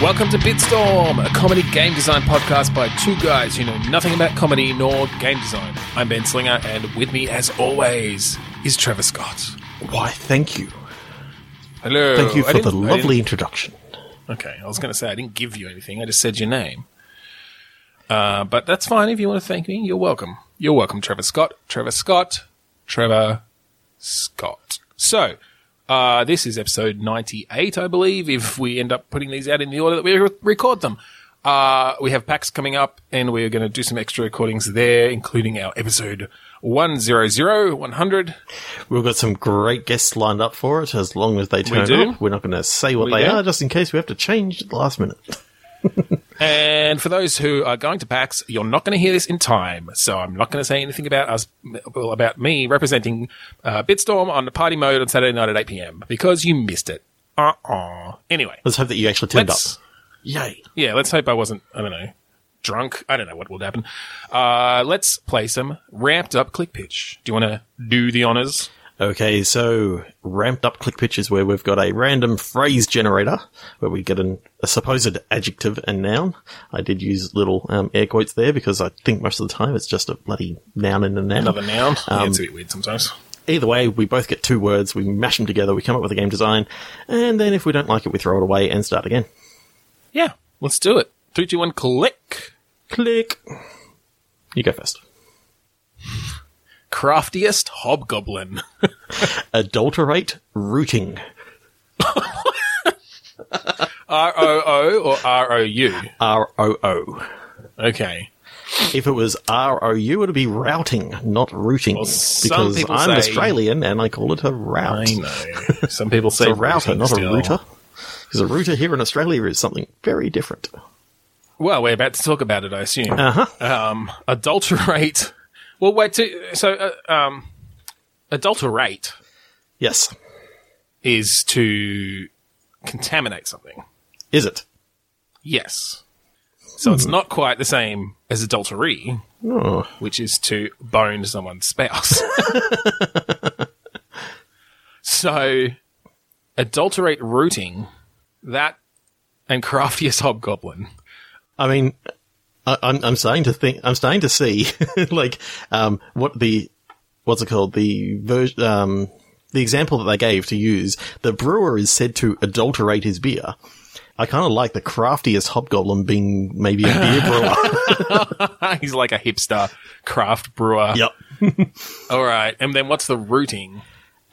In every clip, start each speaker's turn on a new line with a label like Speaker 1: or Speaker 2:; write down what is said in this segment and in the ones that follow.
Speaker 1: Welcome to Bitstorm, a comedy game design podcast by two guys who know nothing about comedy nor game design. I'm Ben Slinger, and with me, as always, is Trevor Scott.
Speaker 2: Why, thank you.
Speaker 1: Hello.
Speaker 2: Thank you for the lovely introduction.
Speaker 1: Okay, I was going to say I didn't give you anything. I just said your name. Uh, but that's fine. If you want to thank me, you're welcome. You're welcome, Trevor Scott. Trevor Scott. Trevor Scott. So, uh, this is episode 98, I believe, if we end up putting these out in the order that we re- record them. Uh, we have PAX coming up, and we're going to do some extra recordings there, including our episode 100, 100.
Speaker 2: We've got some great guests lined up for it. As long as they turn
Speaker 1: do.
Speaker 2: up, we're not going to say what
Speaker 1: We
Speaker 2: they
Speaker 1: do.
Speaker 2: are, just in case we have to change at the last minute.
Speaker 1: And for those who are going to PAX, you're not going to hear this in time. So I'm not going to say anything about us, well, about me representing uh, Bitstorm on the party mode on Saturday night at 8 p.m. because you missed it. Uh-uh. Anyway,
Speaker 2: Let's hope that you actually turned up. Yay!
Speaker 1: yeah, let's hope I wasn't, I don't know, drunk. I don't know what will happen. Uh, let's play some ramped up click pitch. Do you want to do the honors?
Speaker 2: Okay, so ramped up click pitch is where we've got a random phrase generator where we get an, a supposed adjective and noun. I did use little um, air quotes there because I think most of the time it's just a bloody noun and a noun.
Speaker 1: Another noun. yeah,
Speaker 2: Um,
Speaker 1: it's a bit weird sometimes.
Speaker 2: Either way, we both get two words, we mash them together, we come up with a game design, and then if we don't like it, we throw it away and start again.
Speaker 1: Yeah, let's do it. Three, two, one, click.
Speaker 2: Click. You go first.
Speaker 1: Craftiest hobgoblin.
Speaker 2: Adulterate routing.
Speaker 1: R O O or R O U?
Speaker 2: R O O.
Speaker 1: Okay.
Speaker 2: If it was R O U, it'd be routing, not routing.
Speaker 1: Well,
Speaker 2: because I'm Australian and I call it a route.
Speaker 1: I know. Some people say
Speaker 2: It's a router, not a router. Because a router here in Australia is something very different.
Speaker 1: Well, we're about to talk about it, I assume.
Speaker 2: Uh huh.
Speaker 1: Um, adulterate. Well, wait. To, so, uh, um, adulterate
Speaker 2: Yes.
Speaker 1: is to contaminate something.
Speaker 2: Is it?
Speaker 1: Yes. So it's not quite the same as adultery,
Speaker 2: Oh.
Speaker 1: which is to bone someone's spouse. so, adulterate rooting, that, and craftiest hobgoblin.
Speaker 2: I mean, I, I'm, I'm starting to think, I'm starting to see, like, um, what the, what's it called? The version, um, the example that they gave to use, the brewer is said to adulterate his beer. I kind of like the craftiest hobgoblin being maybe a beer brewer.
Speaker 1: He's like a hipster craft brewer.
Speaker 2: yep.
Speaker 1: All right. And then what's the rooting?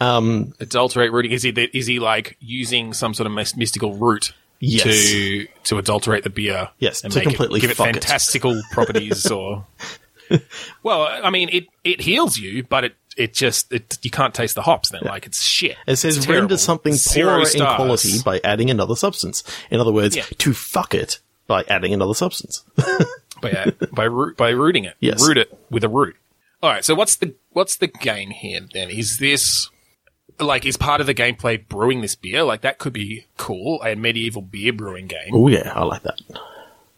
Speaker 2: Um,
Speaker 1: Adulterate rooting. Is he is he like using some sort of mystical root
Speaker 2: Yes.
Speaker 1: to to adulterate the beer?
Speaker 2: Yes,
Speaker 1: and
Speaker 2: to completely
Speaker 1: it, give it
Speaker 2: fuck it.
Speaker 1: fantastical properties or. Well, I mean, it it heals you, but it it just it, you can't taste the hops. Then, like it's shit.
Speaker 2: it says
Speaker 1: It's
Speaker 2: render something poorer in quality by adding another substance. In other words,
Speaker 1: Yeah.
Speaker 2: to fuck it by adding another substance.
Speaker 1: by uh, by root, by rooting it.
Speaker 2: Yes.
Speaker 1: root it with a root. All right. So what's the what's the gain here? Then is this like is part of the gameplay brewing this beer? Like that could be cool. A medieval beer brewing game.
Speaker 2: oh yeah, I like that.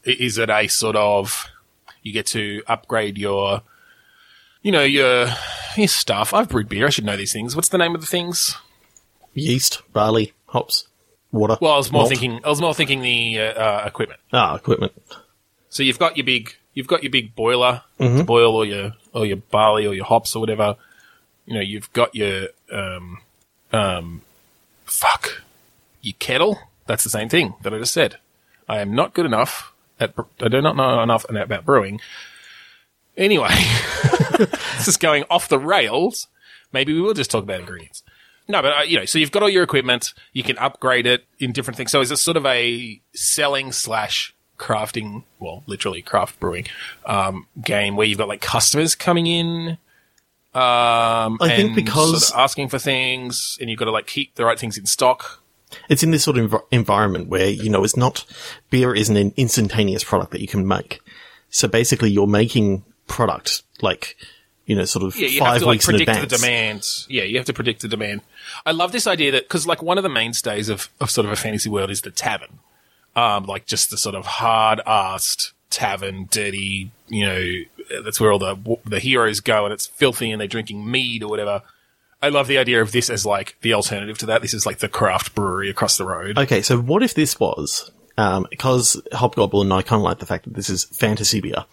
Speaker 1: Is it a sort of you get to upgrade your you know your your stuff? I've brewed beer. I should know these things. What's the name of the things?
Speaker 2: Yeast, barley, hops, water.
Speaker 1: Well, I was more
Speaker 2: malt.
Speaker 1: thinking. I was more thinking the uh, uh, equipment.
Speaker 2: Ah, equipment.
Speaker 1: So you've got your big, you've got your big boiler
Speaker 2: Mm-hmm.
Speaker 1: to boil all your, or your barley or your hops or whatever. You know, you've got your, um, um, fuck, you kettle. That's the same thing that I just said. I am not good enough at, I do not know enough about brewing. Anyway, this is going off the rails. Maybe we will just talk about ingredients. No, but uh, you know, so you've got all your equipment. You can upgrade it in different things. So is this sort of a selling slash crafting, well, literally craft brewing um, game where you've got like customers coming in? Um,
Speaker 2: I think because-
Speaker 1: sort of asking for things, and you've got to like keep the right things in stock.
Speaker 2: It's in this sort of env- environment where, you know, it's not, beer isn't an instantaneous product that you can make. So basically you're making product like, you know, sort of
Speaker 1: Yeah, you have
Speaker 2: five
Speaker 1: to like
Speaker 2: weeks in advance.
Speaker 1: the demand. Yeah, you have to predict the demand. I love this idea that because like one of the mainstays of, of sort of a fantasy world is the tavern, um, like just the sort of hard assed tavern, dirty, you know, that's where all the the heroes go, and it's filthy, and they're drinking mead or whatever. I love the idea of this as like the alternative to that. This is like the craft brewery across the road.
Speaker 2: Okay, so what if this was um, because Hobgoblin and I kind of like the fact that this is fantasy beer.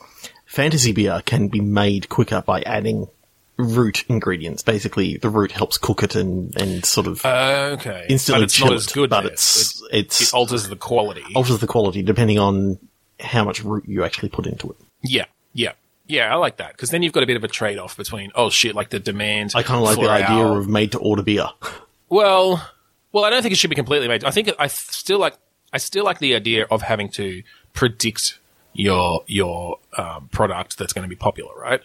Speaker 2: Fantasy beer can be made quicker by adding root ingredients. Basically, the root helps cook it and, and sort of
Speaker 1: Uh, okay,
Speaker 2: instantly
Speaker 1: but it's
Speaker 2: chill
Speaker 1: not as
Speaker 2: it,
Speaker 1: good.
Speaker 2: but
Speaker 1: there.
Speaker 2: it's it's
Speaker 1: it alters the quality.
Speaker 2: alters the quality depending on how much root you actually put into it.
Speaker 1: Yeah, yeah, yeah. I like that because then you've got a bit of a trade off between oh shit, like the demand.
Speaker 2: I kind of like the idea
Speaker 1: our-
Speaker 2: of made to order beer.
Speaker 1: Well, well, I don't think it should be completely made. I think I still like I still like the idea of having to predict your your um, product that's going to be popular, right?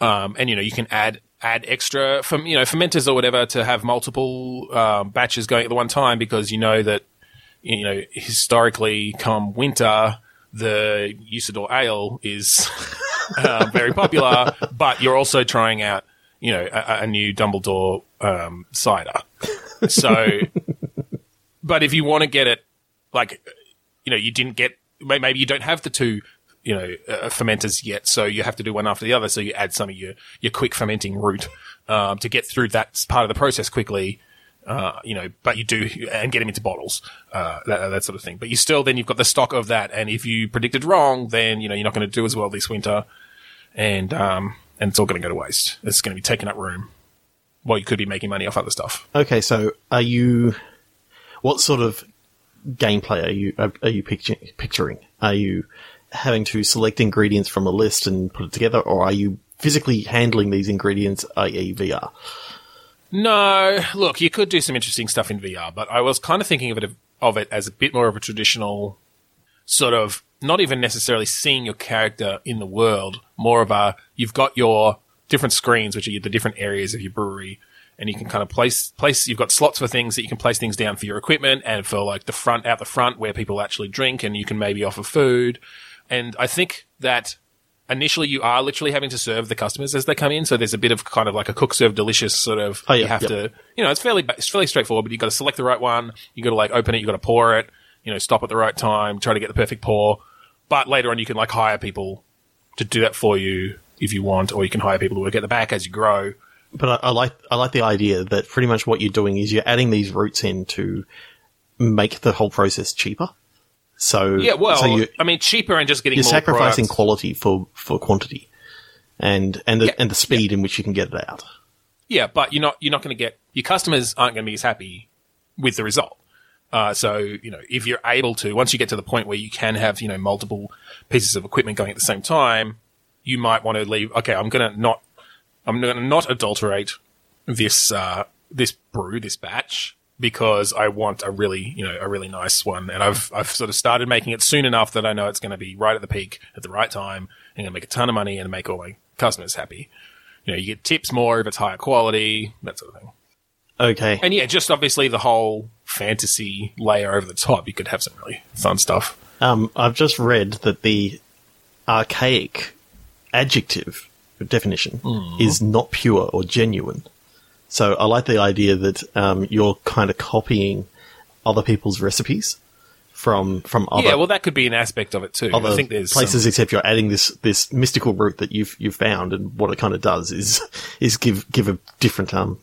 Speaker 1: Um, and you know you can add add extra from you know fermenters or whatever to have multiple um, batches going at the one time because you know that you know historically come winter the Usador ale is uh, very popular, but you're also trying out you know a, a new Dumbledore um, cider. So, but if you want to get it, like, you know, you didn't get, maybe you don't have the two, you know, uh, fermenters yet, so you have to do one after the other. So you add some of your, your quick fermenting route, um, to get through that part of the process quickly. Uh, you know, but you do, and get them into bottles, uh, that, that sort of thing. But you still, then you've got the stock of that. And if you predicted wrong, then, you know, you're not going to do as well this winter. And, um, and it's all going to go to waste. It's going to be taking up room. Well, you could be making money off other stuff.
Speaker 2: Okay, so are you? What sort of gameplay are you are, you? Picturing? Are you having to select ingredients from a list and put it together, or are you physically handling these ingredients, i.e., VR?
Speaker 1: No, look, you could do some interesting stuff in VR, but I was kind of thinking of it of it as a bit more of a traditional sort of not even necessarily seeing your character in the world, more of a you've got your different screens, which are the different areas of your brewery, and you can kind of place place. You've got slots for things that you can place things down for your equipment, and for like the front out the front where people actually drink, and you can maybe offer food. And I think that initially you are literally having to serve the customers as they come in. So there's a bit of kind of like a Cook Serve Delicious sort of.
Speaker 2: Oh, yeah,
Speaker 1: you have
Speaker 2: yep.
Speaker 1: to, you know, it's fairly it's fairly straightforward, but you have got to select the right one. You got to like open it. You got to pour it. You know, stop at the right time. Try to get the perfect pour. But later on, you can like hire people to do that for you if you want, or you can hire people to work at the back as you grow.
Speaker 2: But I, I like I like the idea that pretty much what you're doing is you're adding these roots in to make the whole process cheaper. So
Speaker 1: Yeah, well,
Speaker 2: so you,
Speaker 1: I mean, cheaper and just getting
Speaker 2: you're sacrificing
Speaker 1: products.
Speaker 2: quality for for quantity, and and the
Speaker 1: Yeah.
Speaker 2: and the speed in which you can get it out.
Speaker 1: Yeah, but you're not you're not going to get your customers aren't going to be as happy with the result. Uh, so you know, if you're able to, once you get to the point where you can have you know multiple pieces of equipment going at the same time, you might want to leave. Okay, I'm going to not I'm going to not adulterate this uh, this brew, this batch, because I want a really you know a really nice one, and I've I've sort of started making it soon enough that I know it's going to be right at the peak at the right time, and going to make a ton of money and make all my customers happy. You know, you get tips more if it's higher quality, that sort of thing.
Speaker 2: Okay,
Speaker 1: And yeah, just obviously the whole fantasy layer over the top. You could have some really fun stuff.
Speaker 2: um, I've just read that the archaic adjective definition
Speaker 1: Hmm.
Speaker 2: is not pure or genuine. So I like the idea that um, you're kind of copying other people's recipes from from other
Speaker 1: yeah, well, that could be an aspect of it too.
Speaker 2: other
Speaker 1: I think there's some-
Speaker 2: places, except you're adding this this mystical root that you've you've found, and what it kind of does is is give give a different um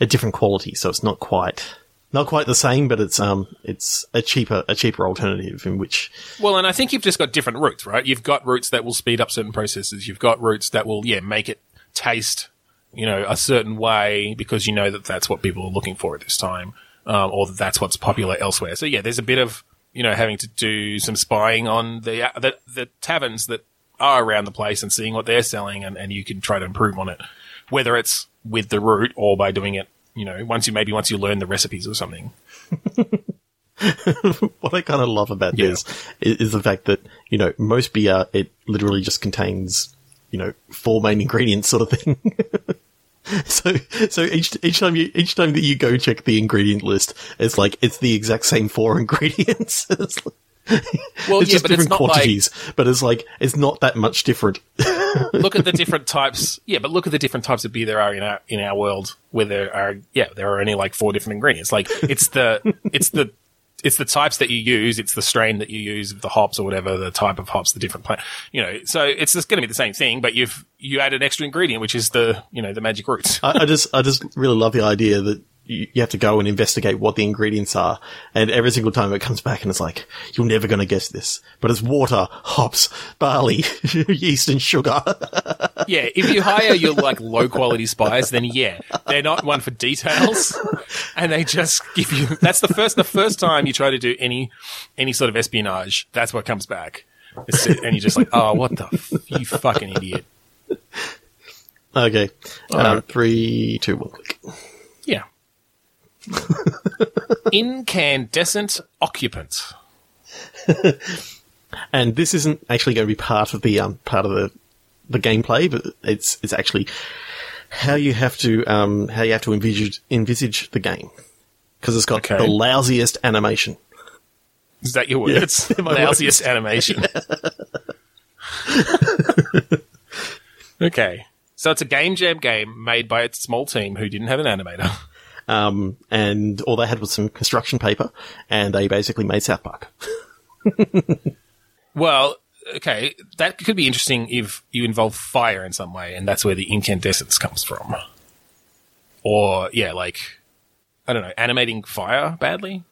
Speaker 2: a different quality. So it's not quite not quite the same, but it's um it's a cheaper a cheaper alternative in which
Speaker 1: Well, and I think you've just got different routes, right? You've got routes that will speed up certain processes. You've got routes that will, yeah, make it taste, you know, a certain way because you know that that's what people are looking for at this time, um, or that that's what's popular elsewhere. So yeah, there's a bit of, you know, having to do some spying on the the, the taverns that are around the place and seeing what they're selling, and, and you can try to improve on it, whether it's with the route or by doing it. You know, once you maybe once you learn the recipes or something.
Speaker 2: what I kind of love about
Speaker 1: Yeah.
Speaker 2: this is, is the fact that you know most beer it literally just contains you know four main ingredients sort of thing. so so each each time you each time that you go check the ingredient list, it's like it's the exact same four ingredients. it's like,
Speaker 1: Well,
Speaker 2: it's
Speaker 1: yeah,
Speaker 2: just
Speaker 1: but it's
Speaker 2: different
Speaker 1: not like
Speaker 2: quantities, but it's like it's not that much different.
Speaker 1: look at the different types. Yeah, but look at the different types of beer there are in our in our world, where there are yeah there are only like four different ingredients. Like it's the it's the it's the types that you use, it's the strain that you use of the hops or whatever, the type of hops, the different plant, you know, so it's just going to be the same thing, but you've, you add an extra ingredient, which is the, you know, the magic roots.
Speaker 2: I, I just, I just really love the idea that you, you have to go and investigate what the ingredients are. And every single time it comes back and it's like, you're never going to guess this, but it's water, hops, barley, yeast and sugar.
Speaker 1: yeah. If you hire your like low quality spies, then yeah, they're not one for details and they just give you, that's the first, the first time you try to do any, any sort of espionage, that's what comes back. And you're just like, oh, what the, f- you fucking idiot.
Speaker 2: okay. Uh, three, two, one, click.
Speaker 1: Yeah. Incandescent occupant.
Speaker 2: And this isn't actually going to be part of the um, part of the the gameplay, but it's it's actually how you have to um, how you have to envisage envisage the game because it's got
Speaker 1: Okay.
Speaker 2: the lousiest animation.
Speaker 1: Is that your words?
Speaker 2: My
Speaker 1: Lousiest animation. okay. So it's a game jam game made by a small team who didn't have an animator.
Speaker 2: Um, and all they had was some construction paper, and they basically made South Park.
Speaker 1: Well, okay, that could be interesting if you involve fire in some way, and that's where the incandescence comes from. Or, yeah, like, I don't know, animating fire badly?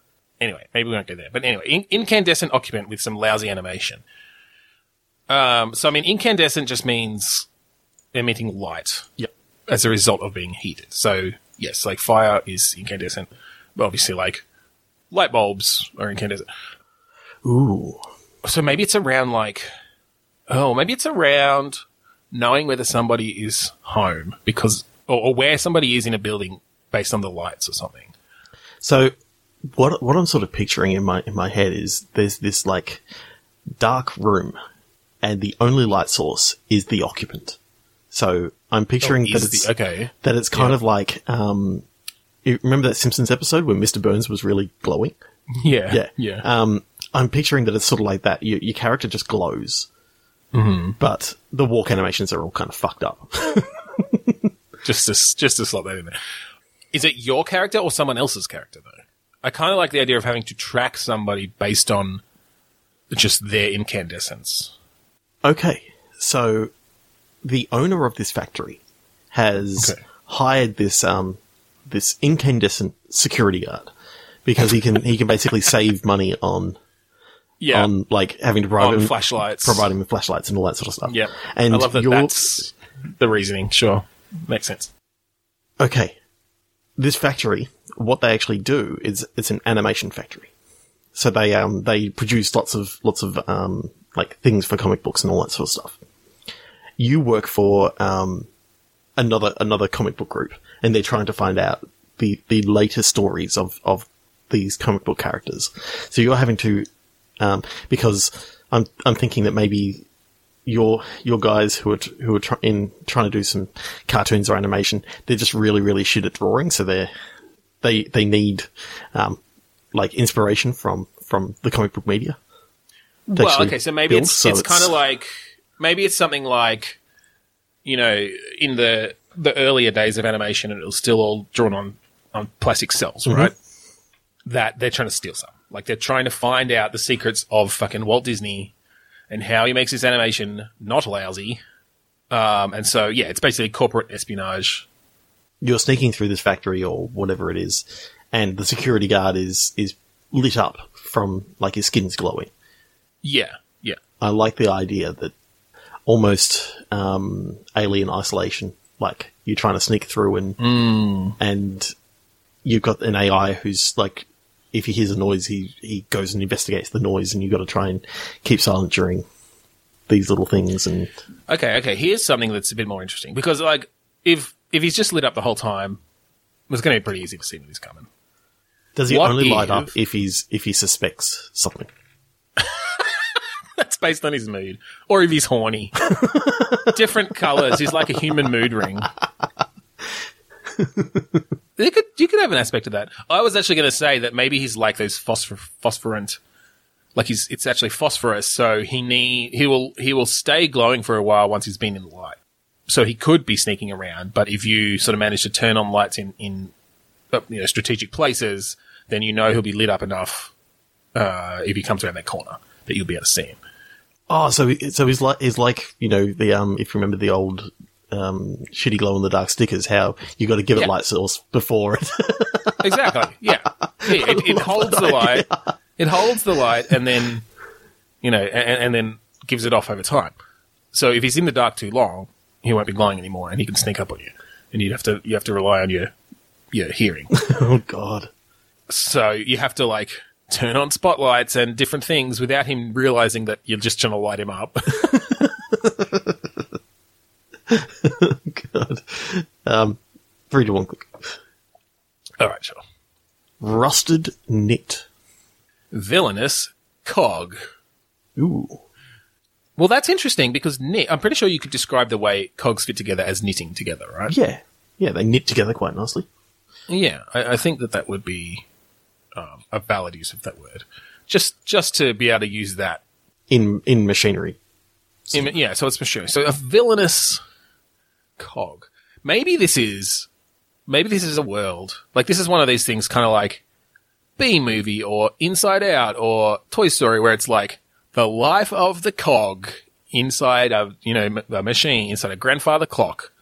Speaker 1: Anyway, maybe we won't go there. But anyway, in- incandescent occupant with some lousy animation. Um, so, I mean, incandescent just means emitting light
Speaker 2: Yep.
Speaker 1: as a result of being heated. So, yes, like fire is incandescent. But obviously, like, light bulbs are incandescent
Speaker 2: Ooh.
Speaker 1: so maybe it's around like oh maybe it's around knowing whether somebody is home because or, or where somebody is in a building based on the lights or something
Speaker 2: So what what I'm sort of picturing in my in my head is there's this like dark room, and the only light source is the occupant. So I'm picturing that
Speaker 1: Oh, Is
Speaker 2: it's
Speaker 1: the- okay
Speaker 2: that it's kind
Speaker 1: Yeah.
Speaker 2: of like um, you remember that Simpsons episode where Mr. Burns was really glowing?
Speaker 1: yeah
Speaker 2: Yeah,
Speaker 1: yeah
Speaker 2: Um, I'm picturing that it's sort of like that. Your, your character just glows, mm-hmm. but the walk animations are all kind of fucked up.
Speaker 1: just to just to slot that in there is it your character or someone else's character though i kind of like the idea of having to track somebody based on just their incandescence
Speaker 2: Okay, so the owner of this factory has
Speaker 1: Okay.
Speaker 2: hired this um this incandescent security guard because he can he can basically save money on
Speaker 1: yeah
Speaker 2: on like having to provide him,
Speaker 1: flashlights.
Speaker 2: providing the flashlights and all that sort of stuff.
Speaker 1: yeah
Speaker 2: and
Speaker 1: i love that that's the reasoning sure makes sense
Speaker 2: Okay. This factory, what they actually do is it's an animation factory. So they um they produce lots of lots of um like things for comic books and all that sort of stuff. You work for um another another comic book group and they're trying to find out the the latest stories of of these comic book characters. So you're having to um because I'm I'm thinking that maybe your your guys who are t- who are try- in trying to do some cartoons or animation, they're just really really shit at drawing, so they they they need um, like inspiration from from the comic book media.
Speaker 1: Well, okay, so maybe
Speaker 2: build,
Speaker 1: it's
Speaker 2: so
Speaker 1: it's, kind of like maybe it's something like you know in the the earlier days of animation, and it was still all drawn on on plastic cels,
Speaker 2: Mm-hmm.
Speaker 1: right? That they're trying to steal some, like they're trying to find out the secrets of fucking Walt Disney and how he makes his animation not lousy. Um, and so yeah, it's basically corporate espionage.
Speaker 2: you're sneaking through this factory or whatever it is, and the security guard is is lit up from like his skin's glowing.
Speaker 1: Yeah, yeah,
Speaker 2: I like the idea that almost um, Alien Isolation, like you're trying to sneak through and and you've got an AI who's like, if he hears a noise, he he goes and investigates the noise, and you've got to try and keep silent during these little things. And
Speaker 1: Okay, okay. Here's something that's a bit more interesting because, like, if if he's just lit up the whole time, it's going to be pretty easy to see that he's coming.
Speaker 2: does he
Speaker 1: What
Speaker 2: only light
Speaker 1: if-
Speaker 2: up if he's if he suspects something?
Speaker 1: Based on his mood, or if he's horny. Different colors. He's like a human mood ring. You could you could have an aspect of that. I was actually going to say that maybe he's like those phosphor phosphorant, like he's it's actually phosphorus. So he need he will he will stay glowing for a while once he's been in the light. So he could be sneaking around, but if you sort of manage to turn on lights in in uh, you know strategic places, then you know he'll be lit up enough uh, if he comes around that corner, that you'll be able to see him.
Speaker 2: Oh, so he- so he's like he's like you know the um if you remember the old um shitty glow in the dark stickers, how you got to give
Speaker 1: Yeah.
Speaker 2: it light source before it.
Speaker 1: Exactly. Yeah. yeah it, it holds the light. It holds the light, and then you know, and, and then gives it off over time. So if he's in the dark too long, he won't be glowing anymore, and he can sneak up on you. And you'd have to you have to rely on your your hearing.
Speaker 2: oh God.
Speaker 1: so you have to like turn on spotlights and different things without him realizing that you're just trying to light him up.
Speaker 2: God. Um, three to one click.
Speaker 1: All right, sure.
Speaker 2: Rusted knit.
Speaker 1: Villainous cog.
Speaker 2: Ooh.
Speaker 1: Well, that's interesting because knit. I'm pretty sure you could describe the way cogs fit together as knitting together, right?
Speaker 2: Yeah. Yeah, they knit together quite nicely.
Speaker 1: Yeah, I, I think that that would be um, a valid use of that word. Just just to be able to use that.
Speaker 2: In in machinery.
Speaker 1: In, yeah, so it's machinery. So a villainous cog. Maybe this is maybe this is a world. Like this is one of these things, kind of like Bee Movie or Inside Out or Toy Story, where it's like the life of the cog inside a you know a machine inside a grandfather clock.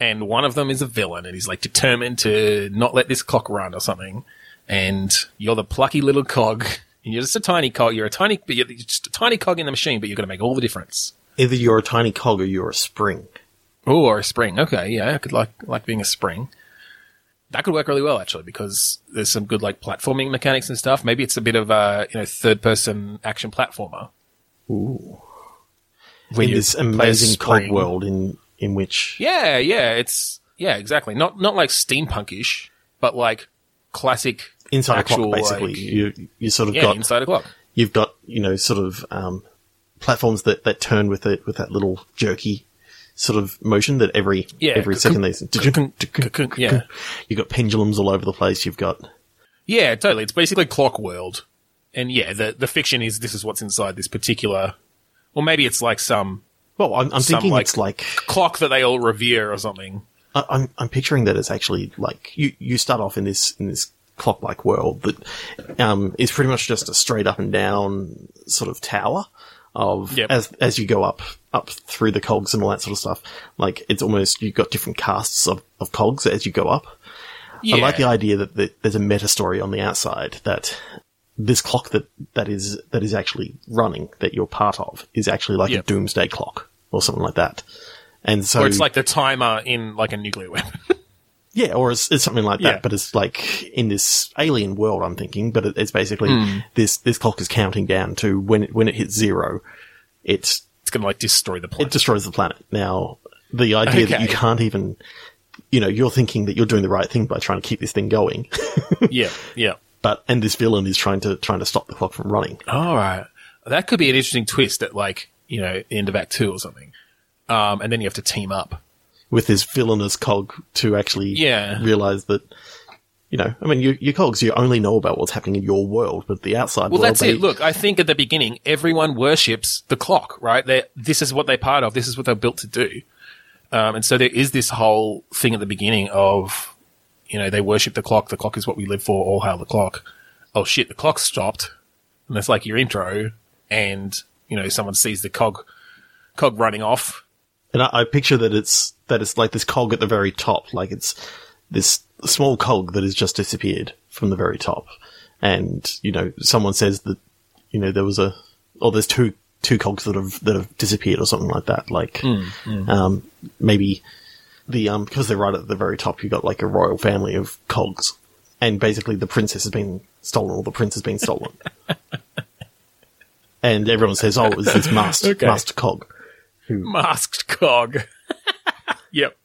Speaker 1: And one of them is a villain, and he's like determined to not let this clock run or something. And you're the plucky little cog, and you're just a tiny cog. You're a tiny, you're just a tiny cog in the machine, but you're going to make all the difference.
Speaker 2: Either you're a tiny cog or you're a spring.
Speaker 1: Oh, or a spring. Okay, yeah, I could like like being a spring. That could work really well actually because there's some good like platforming mechanics and stuff. Maybe it's a bit of a you know third person action platformer.
Speaker 2: Ooh. In this amazing cog world in in which
Speaker 1: Yeah, yeah, it's yeah, exactly. Not not like steampunkish, but like classic
Speaker 2: inside a clock basically
Speaker 1: like-
Speaker 2: you you sort of
Speaker 1: yeah,
Speaker 2: got
Speaker 1: inside a clock.
Speaker 2: you've got you know sort of um, platforms that, that turn with it with that little jerky sort of motion that every
Speaker 1: Yeah,
Speaker 2: every second
Speaker 1: c- yeah.
Speaker 2: you've got pendulums all over the place you've got
Speaker 1: Yeah, totally. It's basically clock world. And yeah, the the fiction is this is what's inside this particular or maybe it's like some
Speaker 2: well I'm, I'm
Speaker 1: Some,
Speaker 2: thinking
Speaker 1: like-
Speaker 2: it's like
Speaker 1: clock that they all revere or something.
Speaker 2: I, I'm I'm picturing that it's actually like you you start off in this in this clock like world that um is pretty much just a straight up and down sort of tower of
Speaker 1: Yep.
Speaker 2: as as you go up up through the cogs and all that sort of stuff like it's almost you've got different casts of, of cogs as you go up
Speaker 1: Yeah.
Speaker 2: I like the idea that, that there's a meta story on the outside that this clock that, that is that is actually running that you're part of is actually like
Speaker 1: Yep.
Speaker 2: a doomsday clock or something like that. And so
Speaker 1: or it's like the timer in like a nuclear weapon.
Speaker 2: yeah, or it's, it's something like that,
Speaker 1: Yeah.
Speaker 2: but it's like in this alien world. I'm thinking, but it, it's basically
Speaker 1: Hmm.
Speaker 2: this this clock is counting down to when it, when it hits zero, it's
Speaker 1: it's gonna like destroy the planet.
Speaker 2: it destroys the planet. Now, the idea that you can't even, you know, you're thinking that you're doing the right thing by trying to keep this thing going,
Speaker 1: yeah, yeah.
Speaker 2: but and this villain is trying to trying to stop the clock from running.
Speaker 1: All right. That could be an interesting twist at like, you know, the end of Act Two or something. Um, and then you have to team up.
Speaker 2: With this villainous cog to actually
Speaker 1: Yeah.
Speaker 2: realize that, you know, I mean, your, your cogs, you only know about what's happening in your world, but the outside
Speaker 1: Well,
Speaker 2: world,
Speaker 1: that's
Speaker 2: they,
Speaker 1: it. Look, I think at the beginning, everyone worships the clock, right? they this is what they're part of. This is what they're built to do. Um, and so there is this whole thing at the beginning of, you know, they worship the clock. The clock is what we live for. All hail the clock. Oh shit, the clock stopped. And that's like your intro. And, you know, someone sees the cog, cog running off.
Speaker 2: And I, I picture that it's, that it's like this cog at the very top, like it's this small cog that has just disappeared from the very top. And, you know, someone says that, you know, there was a, or there's two, two cogs that have, that have disappeared or something like that. Like, um, maybe the, um, because they're right at the very top, you've got like a royal family of cogs. And basically the princess has been stolen or the prince has been stolen. and everyone says, oh, it was this master,
Speaker 1: Okay.
Speaker 2: master cog.
Speaker 1: Masked cog. yep.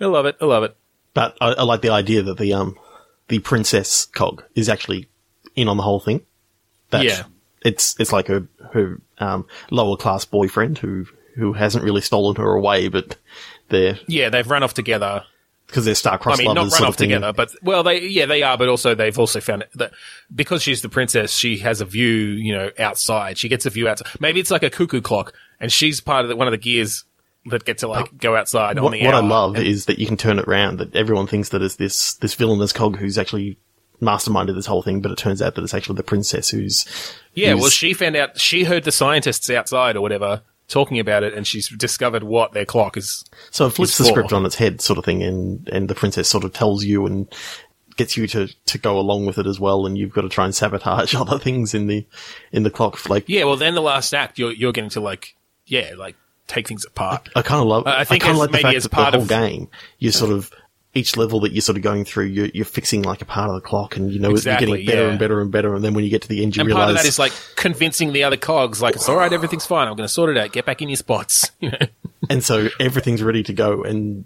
Speaker 1: I love it. I love it.
Speaker 2: But I, I like the idea that the um the princess cog is actually in on the whole thing. That
Speaker 1: Yeah.
Speaker 2: it's it's like her her um lower class boyfriend who who hasn't really stolen her away, but they're
Speaker 1: Yeah, they've run off together.
Speaker 2: Because they're star-crossed I
Speaker 1: mean, not run off together, but well, they yeah they are, but also they've also found that because she's the princess, she has a view, you know, outside. She gets a view outside. Maybe it's like a cuckoo clock, and she's part of the, one of the gears that get to like go outside on
Speaker 2: What,
Speaker 1: the
Speaker 2: what I love
Speaker 1: And-
Speaker 2: is that you can turn it around. That everyone thinks that it's this this villainous cog who's actually masterminded this whole thing, but it turns out that it's actually the princess who's
Speaker 1: Yeah,
Speaker 2: who's-
Speaker 1: well, she found out, she heard the scientists outside or whatever talking about it, and she's discovered what their clock is.
Speaker 2: So it flips the
Speaker 1: for-
Speaker 2: script on its head, sort of thing, and and the princess sort of tells you and gets you to to go along with it as well, and you've got to try and sabotage other things in the in the clock. Like
Speaker 1: Yeah, well, then the last act, you're, you're getting to like, yeah, like take things apart.
Speaker 2: I kind of love.
Speaker 1: I
Speaker 2: I,
Speaker 1: think
Speaker 2: kind
Speaker 1: as-
Speaker 2: of like the fact
Speaker 1: as
Speaker 2: that the whole
Speaker 1: of-
Speaker 2: game, you sort of each level that you're sort of going through, you're, you're fixing like a part of the clock, and you know
Speaker 1: Exactly,
Speaker 2: you're getting better
Speaker 1: yeah.
Speaker 2: and better and better, and then when you get to the end, you
Speaker 1: And
Speaker 2: realize
Speaker 1: part of that is like convincing the other cogs, like, it's all right, everything's fine. I'm going to sort it out. Get back in your spots. You know?
Speaker 2: and so everything's ready to go and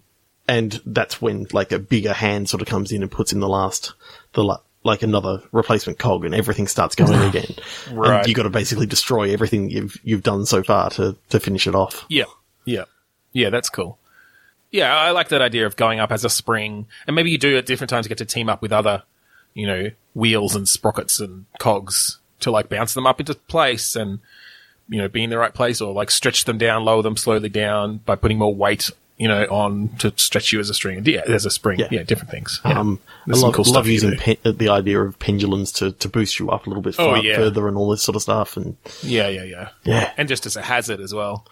Speaker 2: and that's when like a bigger hand sort of comes in and puts in the last the la- like another replacement cog and everything starts going again
Speaker 1: Right.
Speaker 2: and you got to basically destroy everything you've you've done so far to to finish it off
Speaker 1: Yeah, yeah, yeah. That's cool. Yeah, I like that idea of going up as a spring, and maybe you do at different times get to team up with other, you know, wheels and sprockets and cogs to like bounce them up into place and you know be in the right place, or like stretch them down, lower them slowly down by putting more weight, you know, on to stretch you as a string. Yeah, as a spring.
Speaker 2: Yeah.
Speaker 1: Yeah, different things. Yeah.
Speaker 2: um I
Speaker 1: There's
Speaker 2: love,
Speaker 1: cool
Speaker 2: love using uh, the idea of pendulums to, to boost you up a little bit
Speaker 1: Oh,
Speaker 2: far,
Speaker 1: yeah.
Speaker 2: further and all this sort of stuff and
Speaker 1: Yeah, yeah, yeah.
Speaker 2: yeah
Speaker 1: And just as a hazard as well.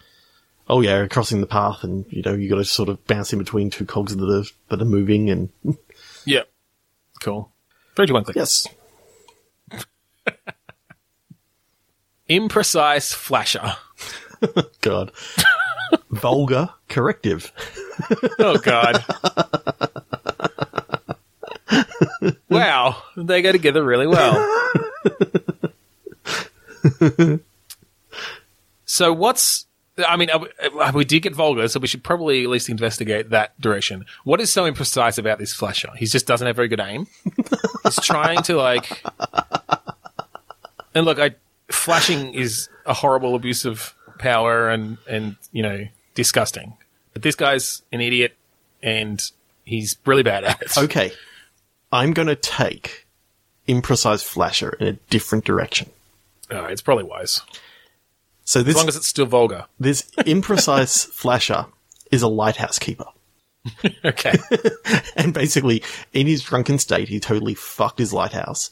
Speaker 2: Oh yeah crossing the path and you know you got to sort of bounce in between two cogs that are that are moving and
Speaker 1: Yeah. Cool. Three, two, one, click.
Speaker 2: yes
Speaker 1: Imprecise flasher.
Speaker 2: god vulgar corrective
Speaker 1: Oh God! wow, they go together really well. so what's? I mean, uh, uh, we did get vulgar, so we should probably at least investigate that direction. What is so imprecise about this flasher? He just doesn't have very good aim. He's trying to like, and look, I flashing is a horrible abuse of power and and you know disgusting. But this guy's an idiot, and he's really bad at it.
Speaker 2: Okay. I'm going to take imprecise flasher in a different direction.
Speaker 1: Uh, it's probably wise,
Speaker 2: So
Speaker 1: as long as it's still vulgar.
Speaker 2: this imprecise flasher is a lighthouse keeper.
Speaker 1: Okay.
Speaker 2: And basically in his drunken state he totally fucked his lighthouse.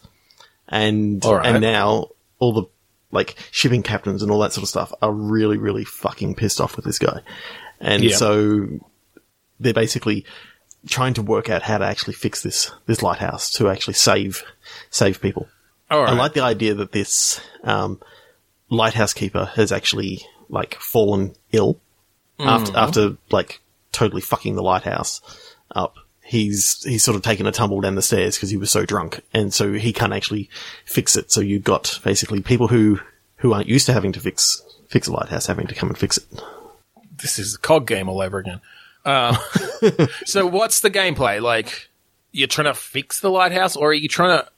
Speaker 2: And
Speaker 1: right.
Speaker 2: and now all the like shipping captains and all that sort of stuff are really really fucking pissed off with this guy. And
Speaker 1: Yeah.
Speaker 2: so they're basically trying to work out how to actually fix this this lighthouse to actually save save people.
Speaker 1: All right.
Speaker 2: I like the idea that this um, lighthouse keeper has actually like fallen ill after after like totally fucking the lighthouse up. He's he's sort of taken a tumble down the stairs because he was so drunk, and so he can't actually fix it. So you've got basically people who who aren't used to having to fix fix a lighthouse having to come and fix it.
Speaker 1: this is a cog game all over again. Um, so what's the gameplay? Like, you're trying to fix the lighthouse, or are you trying to?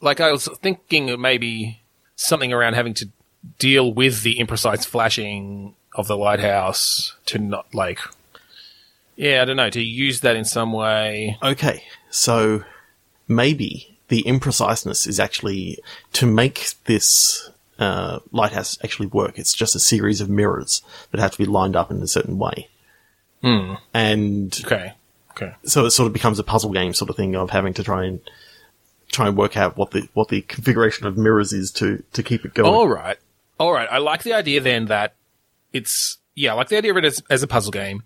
Speaker 1: Like, I was thinking maybe something around having to deal with the imprecise flashing of the lighthouse to not like. Yeah, I don't know. To use that in some way.
Speaker 2: Okay, so maybe the impreciseness is actually to make this uh, lighthouse actually work. It's just a series of mirrors that have to be lined up in a certain way, and
Speaker 1: Okay. Okay.
Speaker 2: so it sort of becomes a puzzle game sort of thing of having to try and try and work out what the what the configuration of mirrors is to to keep it going.
Speaker 1: All right. All right. I like the idea then that it's, yeah, I like the idea of it as, as a puzzle game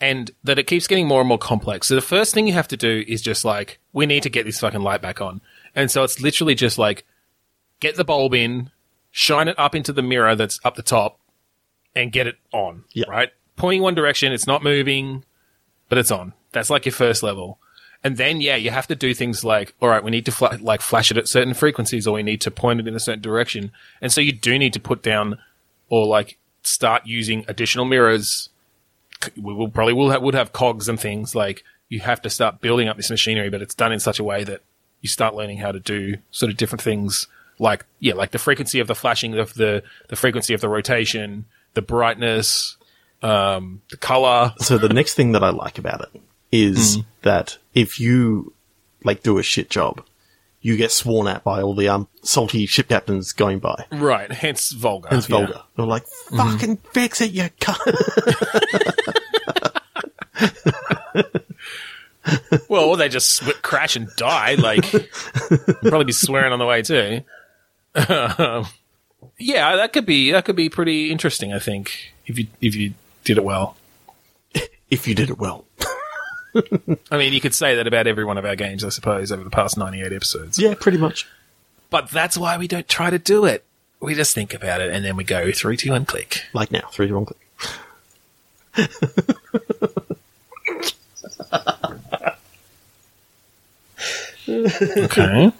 Speaker 1: and that it keeps getting more and more complex. So the first thing you have to do is just like, we need to get this fucking light back on. And so it's literally just like, get the bulb in, shine it up into the mirror that's up the top and get it on.
Speaker 2: Yeah.
Speaker 1: Right? Pointing one direction, it's not moving, but it's on. That's like your first level. And then, yeah, you have to do things like, all right, we need to fla- like flash it at certain frequencies, or we need to point it in a certain direction. And so you do need to put down, or like start using additional mirrors. We will probably will have, would have cogs and things like you have to start building up this machinery, but it's done in such a way that you start learning how to do sort of different things, like yeah, like the frequency of the flashing of the the frequency of the rotation, the brightness, um, the color.
Speaker 2: So the next thing that I like about it is that if you like do a shit job, you get sworn at by all the um, salty ship captains going by.
Speaker 1: Right, hence vulgar.
Speaker 2: It's
Speaker 1: yeah.
Speaker 2: vulgar. They're like, "Fucking fix it, you cunt!"
Speaker 1: Well, or they just crash and die. Like, probably be swearing on the way too. Um, yeah, that could be that could be pretty interesting. I think if you if you did it well.
Speaker 2: if you did it well.
Speaker 1: I mean, you could say that about every one of our games, I suppose, over the past ninety-eight episodes.
Speaker 2: Yeah, pretty much.
Speaker 1: But that's why we don't try to do it. We just think about it and then we go three, two, one, click.
Speaker 2: Like now, three wrong click.
Speaker 1: Okay,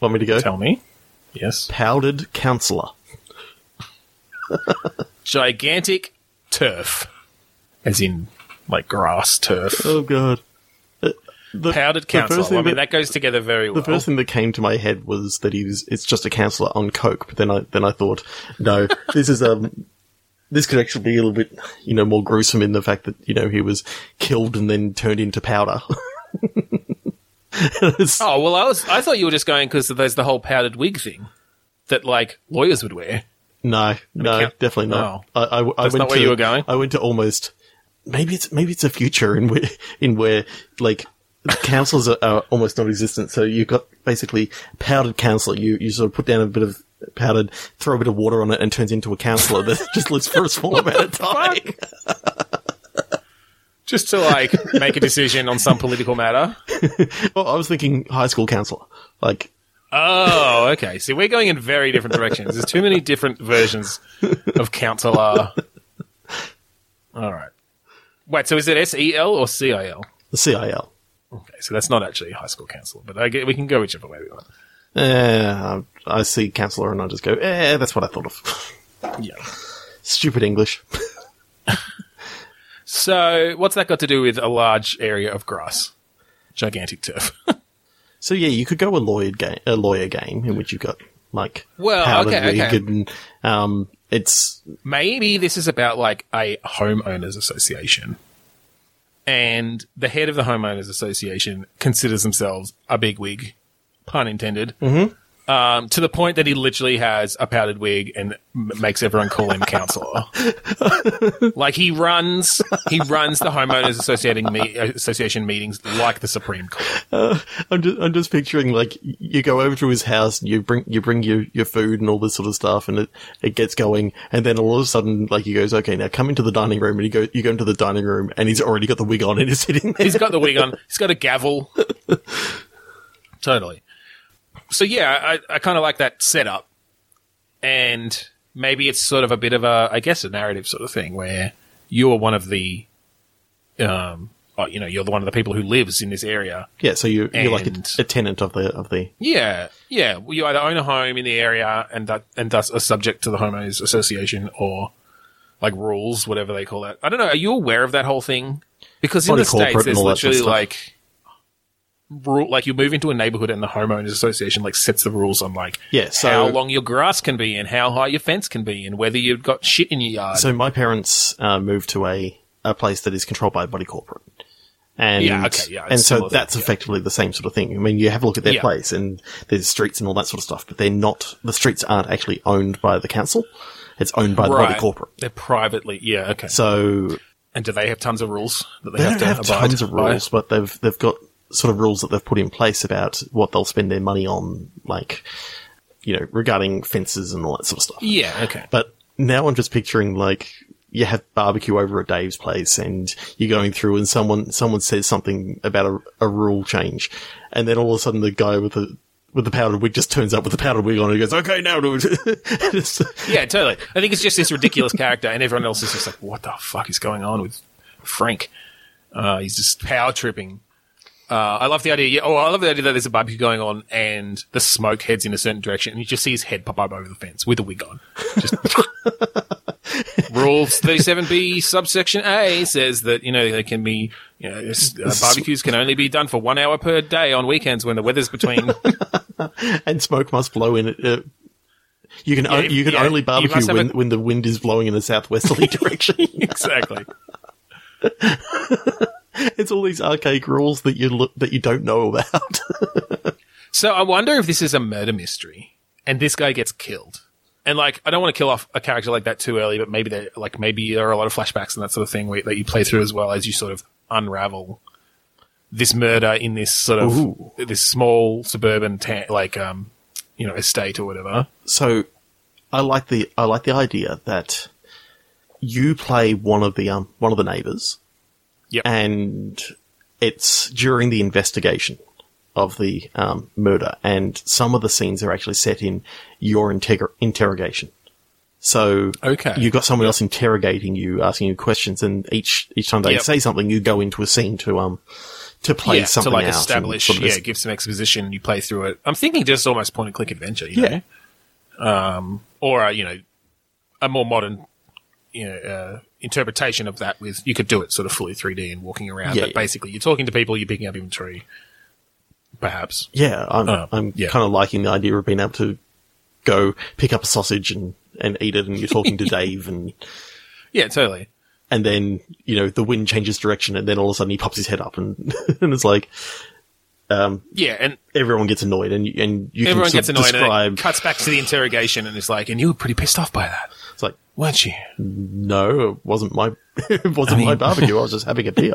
Speaker 2: Want me to go?
Speaker 1: tell me. Yes.
Speaker 2: Powdered counselor.
Speaker 1: Gigantic turf, as in like grass turf.
Speaker 2: Oh god. Uh, The,
Speaker 1: Powdered council. I mean,
Speaker 2: that-
Speaker 1: that goes together very well.
Speaker 2: The first thing that came to my head was that he was it's just a counselor on coke, but then I then I thought, no, this is um this could actually be a little bit, you know, more gruesome in the fact that, you know, he was killed and then turned into powder.
Speaker 1: Oh well, I was. I thought you were just going because there's the whole powdered wig thing that like lawyers would wear.
Speaker 2: no, no,
Speaker 1: count-
Speaker 2: definitely not. I, I, I went
Speaker 1: not where
Speaker 2: to,
Speaker 1: you were going?
Speaker 2: I went to almost maybe it's maybe it's a future in where in where like councils are, are almost non-existent. So you've got basically powdered council. You you sort of put down a bit of powdered, throw a bit of water on it, and turns into a councillor that just lives for a small amount of time.
Speaker 1: Just to like make a decision on some political matter.
Speaker 2: Well, I was thinking high school councillor. Like
Speaker 1: Oh, okay. See, we're going in very different directions. There's too many different versions of counselor. All right. Wait, so is it S E L or C I L?
Speaker 2: the CIL.
Speaker 1: Okay, so that's not actually high school counselor, but I get, we can go whichever way we want.
Speaker 2: Eh, I see councillor and I just go, eh, that's what I thought of.
Speaker 1: Yeah.
Speaker 2: Stupid English.
Speaker 1: So, what's that got to do with a large area of grass? Gigantic turf.
Speaker 2: So yeah, you could go a lawyer game, a lawyer game in which you've got like
Speaker 1: Well,
Speaker 2: powdered
Speaker 1: okay, okay.
Speaker 2: um, it's
Speaker 1: Maybe this is about like a homeowners association. And the head of the homeowners association considers themselves a big wig, pun intended. Mm-hmm. Um, to the point that he literally has a powdered wig and m- makes everyone call him counselor. like he runs, he runs the homeowners associating me- association meetings like the Supreme Court.
Speaker 2: I'm just I'm just picturing like you go over to his house and you bring you bring your, your food and all this sort of stuff and it, it gets going and then all of a sudden like he goes okay now come into the dining room and you go you go into the dining room and he's already got the wig on and he's sitting there.
Speaker 1: He's got the wig on. He's got a gavel. totally. So yeah, I, I kind of like that setup, and maybe it's sort of a bit of a, I guess, a narrative sort of thing where you are one of the, um, oh, you know, you're the one of the people who lives in this area.
Speaker 2: Yeah, so you you're like a, a tenant of the of the
Speaker 1: Yeah, yeah. Well, you either own a home in the area and that and thus are subject to the homeowners association or like rules, whatever they call that. I don't know. Are you aware of that whole thing? Because in
Speaker 2: Body
Speaker 1: the states, there's
Speaker 2: all that sort of
Speaker 1: literally like rule, like you move into a neighborhood and the homeowners association like sets the rules on like
Speaker 2: Yeah, so-
Speaker 1: how long your grass can be and how high your fence can be and whether you've got shit in your yard.
Speaker 2: So my parents uh, moved to a, a place that is controlled by a body corporate. And,
Speaker 1: Yeah, okay, yeah,
Speaker 2: and so that's
Speaker 1: thing, yeah.
Speaker 2: effectively the same sort of thing. I mean, you have a look at their
Speaker 1: Yeah.
Speaker 2: place and there's streets and all that sort of stuff, but they're not, the streets aren't actually owned by the council. It's owned by the body corporate.
Speaker 1: They're privately, yeah, okay.
Speaker 2: So
Speaker 1: and do they have tons of rules that they,
Speaker 2: they
Speaker 1: have to
Speaker 2: have
Speaker 1: abide
Speaker 2: tons of
Speaker 1: by?
Speaker 2: rules, but they've, they've got sort of rules that they've put in place about what they'll spend their money on, like, you know, regarding fences and all that sort of stuff.
Speaker 1: Yeah, okay.
Speaker 2: But now I'm just picturing like you have barbecue over at Dave's place and you're going through and someone someone says something about a, a rule change and then all of a sudden the guy with the with the powdered wig just turns up with the powdered wig on and he goes, Okay, now do it.
Speaker 1: Yeah, totally. I think it's just this ridiculous character, and everyone else is just like, "What the fuck is going on with Frank?" Uh, he's just power tripping. Uh, I love the idea. Yeah, oh, I love the idea that there's a barbecue going on, and the smoke heads in a certain direction, and you just see his head pop up over the fence with a wig on. Just rules thirty-seven B subsection A says that you know they can be you know uh, barbecues can only be done for one hour per day on weekends when the weather's between.
Speaker 2: and smoke must blow in it. Uh, you can o- you can
Speaker 1: yeah,
Speaker 2: only barbecue when,
Speaker 1: a-
Speaker 2: when the wind is blowing in a southwesterly direction.
Speaker 1: exactly.
Speaker 2: It's all these archaic rules that you look that you don't know about.
Speaker 1: So I wonder if this is a murder mystery and this guy gets killed. And like, I don't want to kill off a character like that too early, but maybe there, like, maybe there are a lot of flashbacks and that sort of thing where, that you play through as well as you sort of unravel this murder in this sort of
Speaker 2: Ooh.
Speaker 1: this small suburban ta- like um you know estate or whatever.
Speaker 2: So I like the I like the idea that you play one of the um one of the neighbors,
Speaker 1: Yep.
Speaker 2: and it's during the investigation of the um, murder, and some of the scenes are actually set in your interrogation. So
Speaker 1: Okay.
Speaker 2: you've got someone else interrogating you, asking you questions, and each each time they
Speaker 1: Yep.
Speaker 2: say something, you go into a scene to um to play
Speaker 1: yeah, to like establish,
Speaker 2: sort of
Speaker 1: yeah, give some exposition. You play through it. I'm thinking just almost point and click adventure, you
Speaker 2: Yeah.
Speaker 1: know, um, or a, you know, a more modern, you know, uh, interpretation of that. With you could do it sort of fully 3D and walking around,
Speaker 2: Yeah,
Speaker 1: but
Speaker 2: yeah.
Speaker 1: basically you're talking to people, you're picking up inventory, perhaps.
Speaker 2: Yeah, I'm,
Speaker 1: Uh,
Speaker 2: I'm
Speaker 1: yeah.
Speaker 2: kind of liking the idea of being able to go pick up a sausage and, and eat it, and you're talking to Dave, and
Speaker 1: Yeah, totally.
Speaker 2: and then you know the wind changes direction, and then all of a sudden he pops his head up, and and it's like
Speaker 1: Yeah, and
Speaker 2: everyone gets annoyed, and you, and you
Speaker 1: everyone gets annoyed and
Speaker 2: describe.
Speaker 1: it cuts back to the interrogation and it's like, and you were pretty pissed off by that,
Speaker 2: It's like
Speaker 1: weren't you?
Speaker 2: no, it wasn't my it wasn't
Speaker 1: I
Speaker 2: my barbecue. I was just having a beer.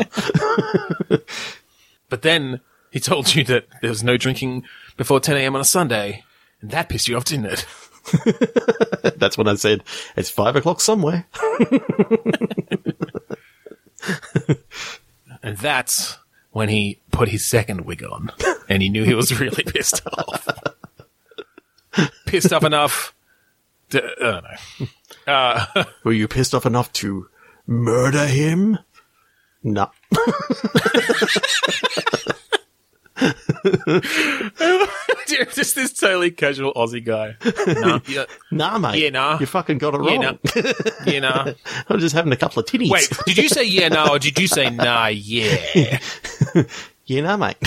Speaker 1: But then he told you that there was no drinking before 10 a.m. on a Sunday, and that pissed you off, didn't it?
Speaker 2: That's when I said it's five o'clock somewhere.
Speaker 1: And that's when he put his second wig on, and he knew he was really pissed off. pissed off enough. To, I don't know. Uh,
Speaker 2: Were you pissed off enough to murder him? No.
Speaker 1: just this totally casual Aussie guy. Nah, yeah,
Speaker 2: Nah, mate.
Speaker 1: Yeah, nah.
Speaker 2: You fucking got it
Speaker 1: yeah,
Speaker 2: wrong.
Speaker 1: nah, yeah, nah.
Speaker 2: I'm just having a couple of titties.
Speaker 1: Wait, did you say yeah, nah, or did you say nah, yeah?
Speaker 2: Yeah, nah, mate.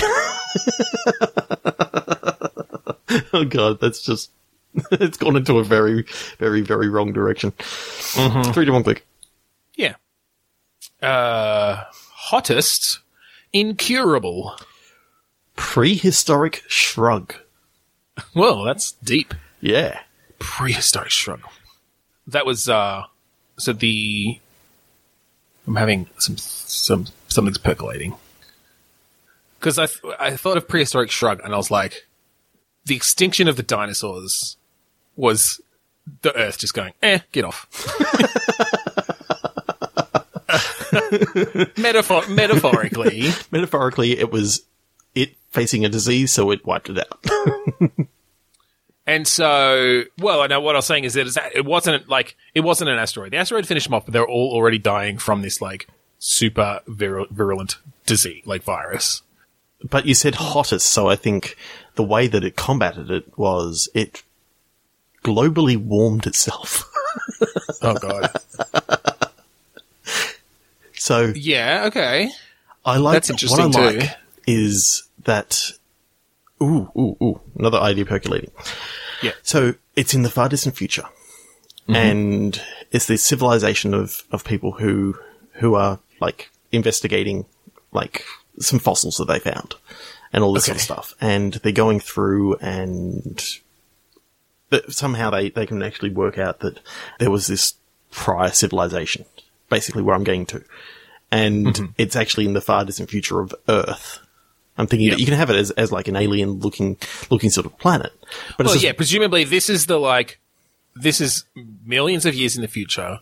Speaker 2: oh god, that's just it's gone into a very, very, very wrong direction.
Speaker 1: Mm-hmm.
Speaker 2: Three to one click.
Speaker 1: Yeah. Uh, hottest, incurable.
Speaker 2: Prehistoric shrug.
Speaker 1: Well, that's deep.
Speaker 2: Yeah.
Speaker 1: prehistoric shrug. That was uh so the I'm having some some something's percolating because I th- I thought of prehistoric shrug and I was like, the extinction of the dinosaurs was the Earth just going, eh, get off. Metaphor- metaphorically,
Speaker 2: Metaphorically, it was it facing a disease, so it wiped it out.
Speaker 1: And so, well, I know what I was saying is that it wasn't like it wasn't an asteroid. The asteroid finished them off, but they're all already dying from this like super viru- virulent disease, like virus.
Speaker 2: but you said hottest, so I think the way that it combated it was it globally warmed itself.
Speaker 1: Oh god.
Speaker 2: so
Speaker 1: yeah. Okay.
Speaker 2: I like
Speaker 1: That's interesting
Speaker 2: what I
Speaker 1: too.
Speaker 2: like is that ooh ooh ooh another idea percolating.
Speaker 1: Yeah.
Speaker 2: So it's in the far distant future, mm-hmm. and it's this civilization of of people who who are like investigating like some fossils that they found and all this sort of stuff, and they're going through and. But somehow they, they can actually work out that there was this prior civilization, basically where I'm getting to. And
Speaker 1: Mm-hmm.
Speaker 2: it's actually in the far distant future of Earth. I'm thinking
Speaker 1: Yep.
Speaker 2: that you can have it as, as like an alien looking, looking sort of planet. But
Speaker 1: Well,
Speaker 2: it's
Speaker 1: yeah. Presumably, this is the like this is millions of years in the future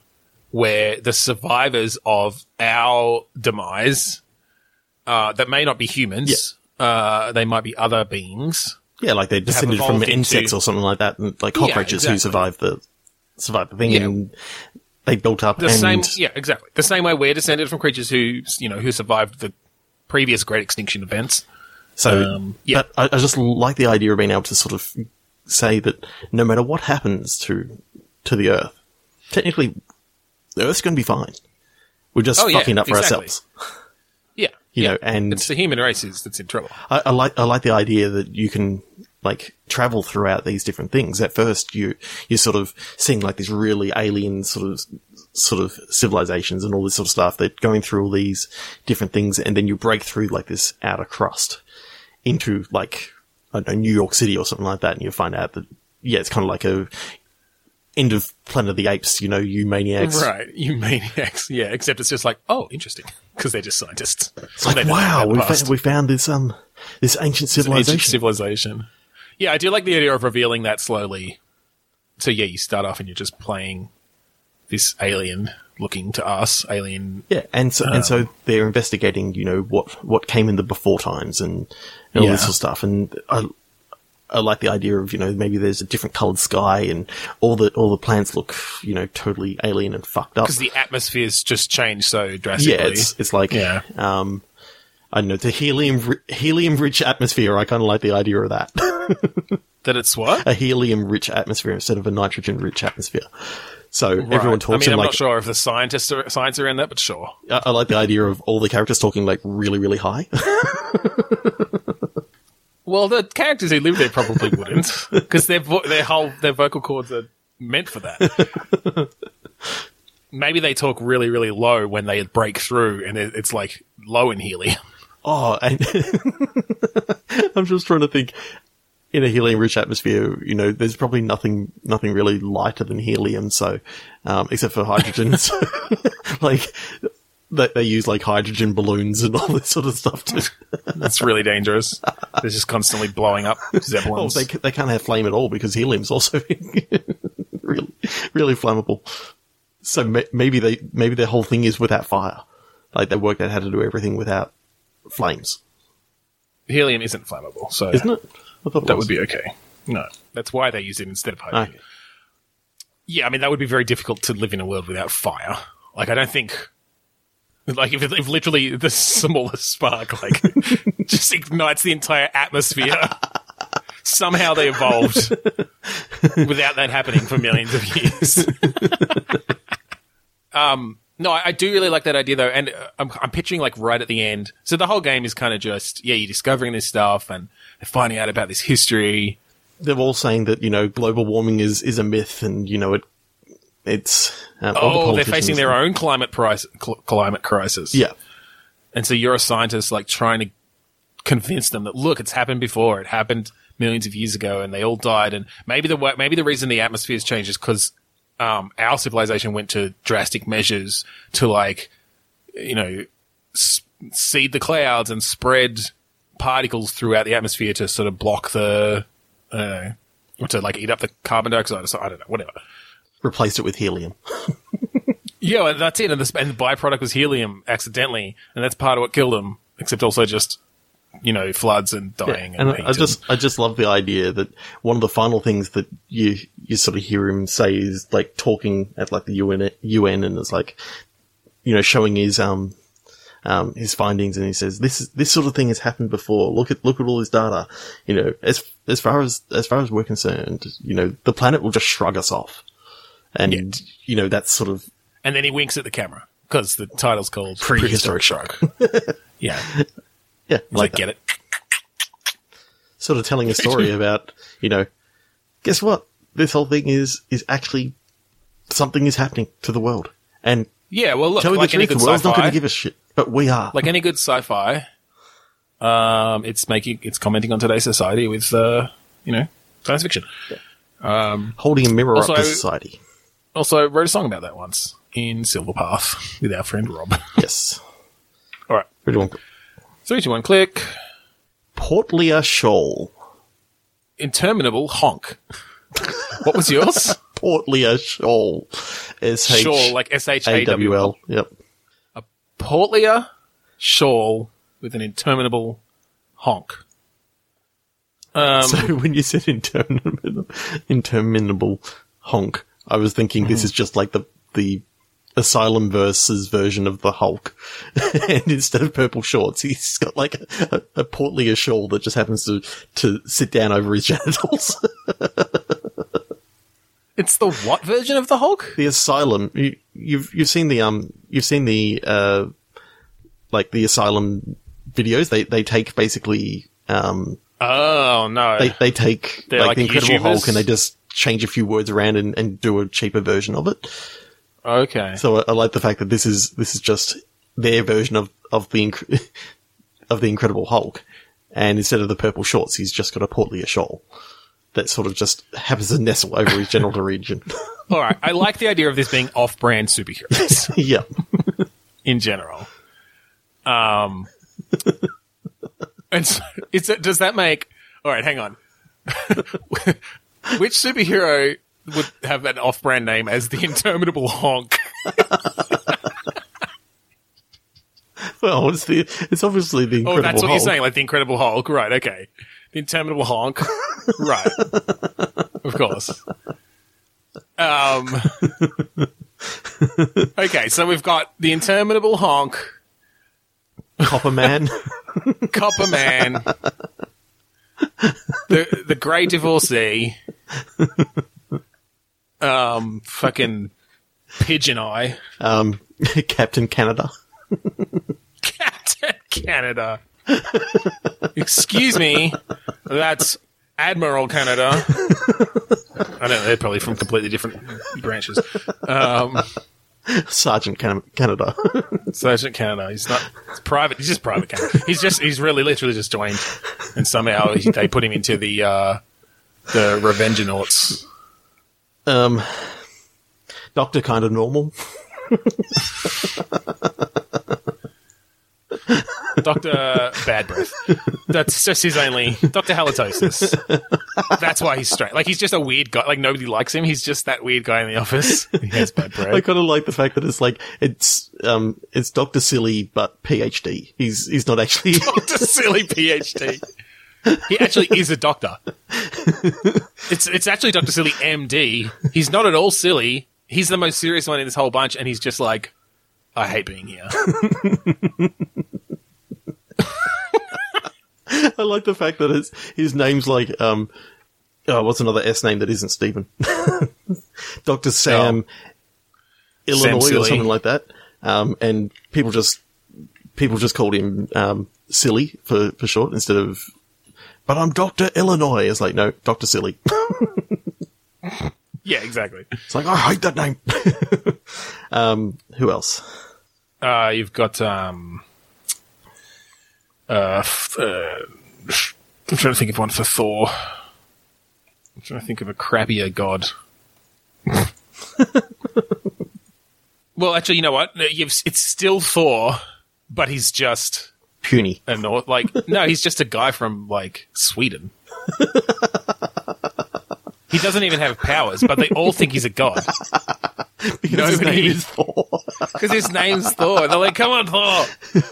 Speaker 1: where the survivors of our demise uh, that may not be humans. Uh, they might be other beings.
Speaker 2: Yeah, like they descended from
Speaker 1: into-
Speaker 2: insects or something like that, and like
Speaker 1: Yeah,
Speaker 2: cockroaches who survived the, survived the thing
Speaker 1: Yeah.
Speaker 2: and they built up
Speaker 1: The
Speaker 2: and
Speaker 1: same, yeah, exactly. The same way we're descended from creatures who, you know, who survived the previous great extinction events.
Speaker 2: So,
Speaker 1: Um, yeah.
Speaker 2: but I, I just like the idea of being able to sort of say that no matter what happens to to the Earth, technically, the Earth's going to be fine. We're just
Speaker 1: Oh,
Speaker 2: fucking it up for
Speaker 1: exactly.
Speaker 2: ourselves,
Speaker 1: Yeah,
Speaker 2: you
Speaker 1: yeah.
Speaker 2: know. And
Speaker 1: it's the human race is that's in trouble.
Speaker 2: I, I like I like the idea that you can like travel throughout these different things. At first, you you're sort of seeing like these really alien sort of sort of civilizations and all this sort of stuff. They're going through all these different things, and then you break through like this outer crust into like I don't know New York City or something like that, and you find out that yeah, it's kind of like a end of Planet of the Apes, you know, you maniacs.
Speaker 1: Right, you maniacs. Yeah, except it's just like, oh, interesting, because they're just scientists.
Speaker 2: It's like, wow, we found, we found this um this ancient civilization.
Speaker 1: Ancient civilization. Yeah, I do like the idea of revealing that slowly. So yeah, you start off and you're just playing this alien looking to us, alien.
Speaker 2: Yeah, and so and so they're investigating, you know, what what came in the before times and, and all
Speaker 1: Yeah.
Speaker 2: this sort of stuff. And I I like the idea of you know maybe there's a different coloured sky and all the all the plants look you know totally alien and fucked up.
Speaker 1: Because the atmosphere's just changed so drastically.
Speaker 2: Yeah, it's it's like
Speaker 1: Yeah.
Speaker 2: um. I don't know the helium helium rich atmosphere. I kind of like the idea of that.
Speaker 1: that it's what?
Speaker 2: a helium rich atmosphere instead of a nitrogen rich atmosphere. So everyone talks
Speaker 1: I mean, I'm
Speaker 2: like
Speaker 1: not sure if the scientists are, science are in that, but sure.
Speaker 2: I, I like the idea of all the characters talking like really really high.
Speaker 1: Well, the characters who live there probably wouldn't, because their vo- their whole their vocal cords are meant for that. Maybe they talk really really low when they break through, and it, it's like low in helium.
Speaker 2: Oh, and I'm just trying to think. In a helium-rich atmosphere, you know, there's probably nothing, nothing really lighter than helium. So, um, except for hydrogen, So, like they, they use like hydrogen balloons and all this sort of stuff to.
Speaker 1: It's really dangerous. They're just constantly blowing up
Speaker 2: Oh,
Speaker 1: zeppelins.
Speaker 2: they they can't have flame at all because helium's also really, really flammable. So ma- maybe they maybe their whole thing is without fire. Like they worked out how to do everything without flames,
Speaker 1: helium isn't flammable, so
Speaker 2: isn't it? I thought it
Speaker 1: that would be okay. No, that's why they use it instead of hydrogen.
Speaker 2: Okay.
Speaker 1: Yeah, I mean that would be very difficult to live in a world without fire. Like I don't think, like if, if literally the smallest spark like just ignites the entire atmosphere. Somehow they evolved without that happening for millions of years. um, no, I, I do really like that idea though, and uh, I'm, I'm picturing like right at the end. So the whole game is kind of just yeah, you're discovering this stuff and they're finding out about this history.
Speaker 2: They're all saying that you know global warming is is a myth, and you know it. It's um, all the
Speaker 1: Oh, they're facing their own climate price, cl- climate crisis.
Speaker 2: Yeah,
Speaker 1: And so you're a scientist like trying to convince them that look, it's happened before. It happened millions of years ago and they all died. And maybe the maybe the reason the atmosphere's changed is because um, our civilization went to drastic measures to like, you know, s- seed the clouds and spread particles throughout the atmosphere to sort of block the, don't or to like eat up the carbon dioxide or something. I don't know, whatever.
Speaker 2: replaced it with helium.
Speaker 1: Yeah, and that's it. And the, and the byproduct was helium accidentally, and that's part of what killed him. Except also just, you know, floods and dying.
Speaker 2: and
Speaker 1: and,
Speaker 2: I, just I just love the idea that one of the final things that you you sort of hear him say is like talking at like the UN UN and it's like you know showing his um um his findings and he says this is this sort of thing has happened before. Look at look at all this data. You know as as far as as far as we're concerned you know the planet will just shrug us off. And you know that's sort of
Speaker 1: and then he winks at the camera because the title's called
Speaker 2: Prehistoric
Speaker 1: Shock. yeah,
Speaker 2: yeah
Speaker 1: like
Speaker 2: like
Speaker 1: get it.
Speaker 2: sort of telling a story about, you know, guess what? This whole thing is is actually something is happening to the world, and
Speaker 1: Yeah, well, look,
Speaker 2: tell you
Speaker 1: like
Speaker 2: the
Speaker 1: any
Speaker 2: truth,
Speaker 1: good
Speaker 2: the world's not going to give a shit, but we are.
Speaker 1: like any good sci-fi, um, it's making it's commenting on today's society with, uh, you know, science fiction.
Speaker 2: um holding a mirror
Speaker 1: Also-
Speaker 2: up to society.
Speaker 1: Also, wrote a song about that once in Silverpath with our friend Rob.
Speaker 2: Yes,
Speaker 1: All right, three, two, one, click.
Speaker 2: Portlia shawl.
Speaker 1: Interminable honk. what was yours?
Speaker 2: Portlia shawl. S H
Speaker 1: Shawl, like S H
Speaker 2: A W
Speaker 1: L.
Speaker 2: Yep.
Speaker 1: A Portlia shawl with an interminable honk. Um,
Speaker 2: So when you said interminable, interminable honk, I was thinking
Speaker 1: Mm-hmm.
Speaker 2: this is just like the the Asylum versus version of the Hulk, and instead of purple shorts, he's got like a, a portlier shawl that just happens to to sit down over his genitals.
Speaker 1: it's the what version of the Hulk?
Speaker 2: the Asylum, you, you've you've seen the um you've seen the uh like the Asylum videos. They they take basically um
Speaker 1: Oh no!
Speaker 2: they they take like,
Speaker 1: like
Speaker 2: the Incredible
Speaker 1: YouTubers?
Speaker 2: Hulk and they just change a few words around and, and do a cheaper version of it.
Speaker 1: Okay.
Speaker 2: So I, I like the fact that this is this is just their version of of the Inc- of the Incredible Hulk, and instead of the purple shorts, he's just got a portlier shawl. that sort of just happens to nestle over his genital region.
Speaker 1: All right, I like the idea of this being off-brand superheroes
Speaker 2: yeah.
Speaker 1: in general. Um, and so, is it, does that make? All right, hang on. Which superhero would have an off-brand name as the interminable honk?
Speaker 2: Well, it's the it's obviously the
Speaker 1: Oh, that's what you're saying, like the Incredible Hulk, right? Okay, the interminable honk, right? of course. Um. Okay, so we've got the interminable honk,
Speaker 2: Copper Man.
Speaker 1: Copper Man, the the Grey Divorcee, um, fucking Pigeon Eye,
Speaker 2: um, Captain Canada.
Speaker 1: Captain Canada. Excuse me, that's Admiral Canada. I don't know, they're probably from completely different branches. Um,
Speaker 2: Sergeant Can- Canada.
Speaker 1: Sergeant Canada. He's not it's private. He's just private Canada. He's just he's really literally just joined, and somehow he, they put him into the uh, the Revengeanauts.
Speaker 2: Um, Doctor kind of normal.
Speaker 1: Doctor Bad Breath. That's just his only Doctor Halitosis. That's why he's straight. Like he's just a weird guy. Like nobody likes him. He's just that weird guy in the office. He has bad breath.
Speaker 2: I kind of like the fact that it's like it's um it's Doctor Silly but PhD. He's he's not actually.
Speaker 1: Doctor Silly PhD. He actually is a doctor. It's it's actually Doctor Silly MD. He's not at all silly. He's the most serious one in this whole bunch, and he's just like, I hate being here.
Speaker 2: I like the fact that it's, his name's like um. Oh, what's another S name that isn't Stephen? Doctor Sam, Illinois or
Speaker 1: Silly.
Speaker 2: something like that. Um, and people just people just called him um, Silly for for short instead of. But I'm Doctor Illinois. It's like no, Doctor Silly.
Speaker 1: Yeah, exactly.
Speaker 2: It's like I hate that name. um, who else?
Speaker 1: Uh, you've got um, uh, f- uh, I'm trying to think of one for Thor. I'm trying to think of a crappier god. well, actually, you know what? It's still Thor, but he's just
Speaker 2: Puny.
Speaker 1: and North. Like, no, he's just a guy from like Sweden. he doesn't even have powers, but they all think he's a god
Speaker 2: Because his name is Thor.
Speaker 1: because his name's Thor. They're like, "Come on, Thor,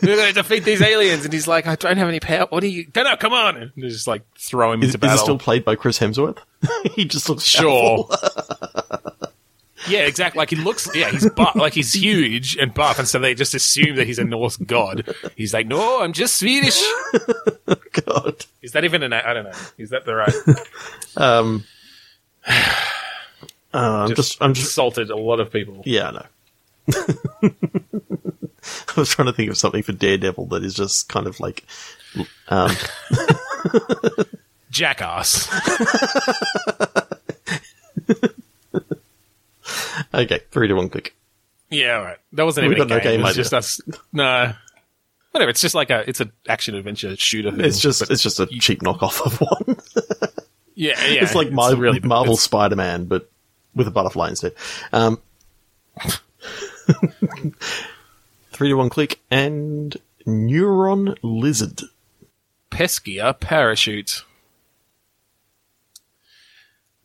Speaker 1: we're going to defeat these aliens." And he's like, "I don't have any power. What do you? No, no, come on!" And they just like throw him
Speaker 2: Is,
Speaker 1: into
Speaker 2: is it
Speaker 1: battle.
Speaker 2: still played by Chris Hemsworth? he just looks
Speaker 1: Sure. Yeah, exactly. Like he looks. Yeah, he's buff. Like he's huge and buff, and so they just assume that he's a Norse god. He's like, "No, I'm just Swedish."
Speaker 2: God.
Speaker 1: Is that even an? I don't know. Is that the right?
Speaker 2: Um, uh, I'm just, I'm just,
Speaker 1: Insulted a lot of people.
Speaker 2: yeah, I know. I was trying to think of something for Daredevil that is just kind of like, um,
Speaker 1: Jackass.
Speaker 2: okay, three to one click.
Speaker 1: Yeah, all right. That wasn't
Speaker 2: We
Speaker 1: even a
Speaker 2: got no
Speaker 1: game.
Speaker 2: game idea.
Speaker 1: just us. No. Whatever. It's just like a. It's an action adventure shooter.
Speaker 2: It's just, it's just a cheap knockoff of one.
Speaker 1: yeah, yeah.
Speaker 2: it's like Mar-
Speaker 1: really
Speaker 2: Marvel Spider-Man, but with a butterfly instead. Um, three to one click and Neuron Lizard.
Speaker 1: peskier parachute.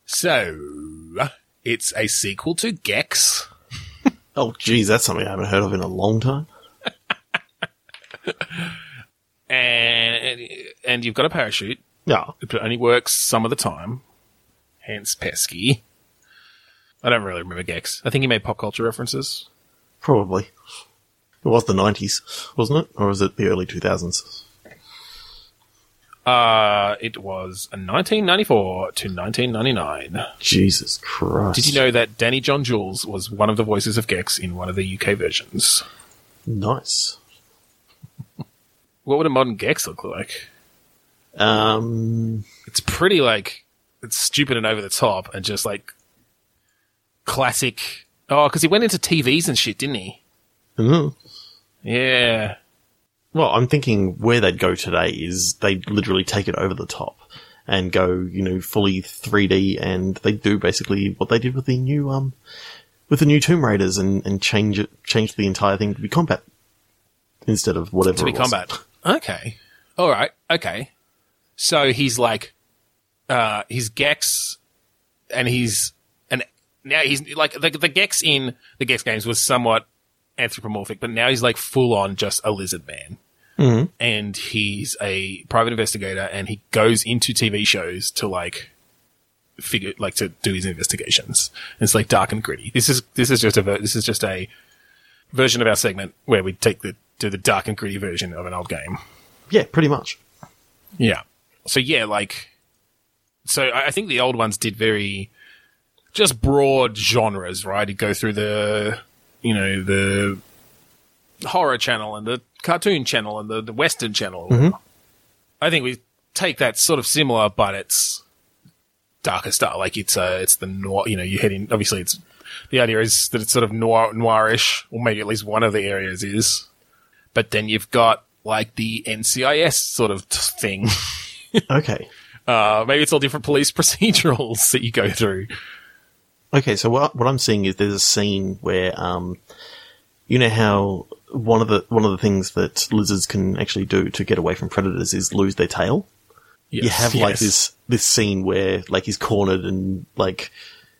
Speaker 1: So, it's a sequel to Gex.
Speaker 2: Oh, geez, that's something I haven't heard of in a long time.
Speaker 1: And, and you've got a parachute.
Speaker 2: Yeah,
Speaker 1: It only works some of the time. Hence pesky. I don't really remember Gex. I think he made pop culture references.
Speaker 2: probably. It was the nineties, wasn't it, or was it the early two thousands?
Speaker 1: Uh, it was 1994 to 1999.
Speaker 2: Jesus Christ!
Speaker 1: Did you know that Danny John Jules was one of the voices of Gex in one of the UK versions?
Speaker 2: Nice.
Speaker 1: What would a modern Gex look like?
Speaker 2: Um,
Speaker 1: It's pretty like it's stupid and over the top and just like classic. Oh, because he went into TVs and shit, didn't he?
Speaker 2: mhm.
Speaker 1: Yeah.
Speaker 2: Well, I'm thinking where they'd go today is they would literally take it over the top and go, you know, fully 3D, and they do basically what they did with the new um with the new Tomb Raiders and, and change it change the entire thing to be combat instead of whatever
Speaker 1: to be combat. Okay. All right. Okay. So he's like, uh, he's Gex, and he's and now he's like the the Gex in the Gex games was somewhat anthropomorphic, but now he's like full on just a lizard man.
Speaker 2: Mhm.
Speaker 1: And he's a private investigator, and he goes into TV shows to like figure like to do his investigations. And it's like dark and gritty. This is this is just a ver- this is just a version of our segment where we take the do the dark and gritty version of an old game.
Speaker 2: Yeah, pretty much.
Speaker 1: Yeah. So yeah, like, so I I think the old ones did very just broad genres, right? You go through the, you know, the horror channel and the cartoon channel and the, the western channel. I think we take that sort of similar, but it's darker style. Like it's uh, it's the noir. You know, you head in. Obviously, it's the idea is that it's sort of noir noirish, or maybe at least one of the areas is. But then you've got like the NCIS sort of t- thing.
Speaker 2: Okay.
Speaker 1: Uh, maybe it's all different police procedurals that you go through.
Speaker 2: Okay, so what what I'm seeing is there's a scene where um, you know how one of the one of the things that lizards can actually do to get away from predators is lose their tail. you have like this this scene where like he's cornered and like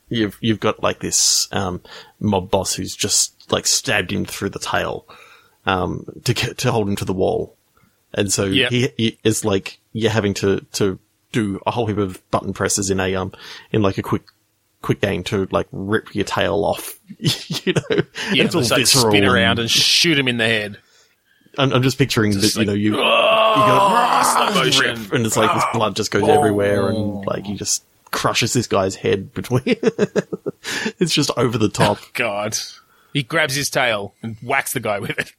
Speaker 2: you've you've got like this um, mob boss who's just like stabbed him through the tail um, to get, to hold him to the wall, and so
Speaker 1: Yep.
Speaker 2: he, he it's like you're having to to do a whole heap of button presses in a um in like a quick quick game to like rip your tail off. you know,
Speaker 1: Yeah,
Speaker 2: it's all
Speaker 1: like,
Speaker 2: visceral.
Speaker 1: spin around
Speaker 2: and-
Speaker 1: and shoot him in the head.
Speaker 2: I'm, I'm just picturing
Speaker 1: Just
Speaker 2: that you know you
Speaker 1: Oh,
Speaker 2: you ah! Ah!
Speaker 1: slow
Speaker 2: go
Speaker 1: motion.
Speaker 2: rip, and it's like this ah! blood just goes everywhere and oh. like he just crushes this guy's head between it's just over the top oh,
Speaker 1: God. He grabs his tail and whacks the guy with it.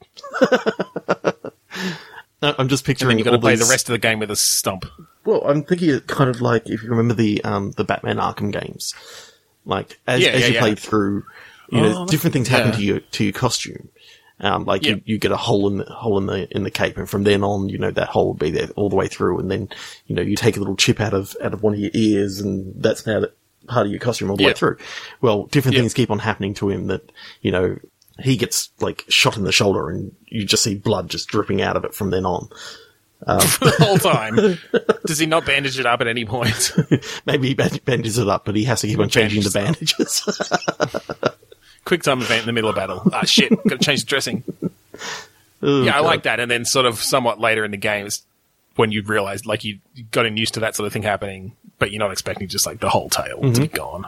Speaker 2: I'm just picturing
Speaker 1: you've got to play
Speaker 2: these-
Speaker 1: the rest of the game with a stump.
Speaker 2: well i'm thinking it kind of like if you remember the um the batman arkham games like as,
Speaker 1: Yeah,
Speaker 2: as
Speaker 1: yeah,
Speaker 2: you
Speaker 1: yeah.
Speaker 2: played through you know
Speaker 1: Oh,
Speaker 2: different things happen to your to your costume um, like you, you get a hole in the hole in the in the cape, and from then on, you know that hole will be there all the way through. And then, you know, you take a little chip out of out of one of your ears, and that's now that part of your costume all the way through. Well, different things keep on happening to him. That you know, he gets like shot in the shoulder, and you just see blood just dripping out of it from then on.
Speaker 1: the whole time. Does he not bandage it up at any point?
Speaker 2: Maybe he band- bandages it up, but he has to keep on changing the
Speaker 1: Bandages. Quick time event in the middle of battle. Ah, shit. Got to change the dressing.
Speaker 2: Oh,
Speaker 1: Yeah, I
Speaker 2: God.
Speaker 1: like that. And then sort of somewhat later in the game is when you realize, like, you gotten used to that sort of thing happening, but you're not expecting just, like, the whole tail to be gone.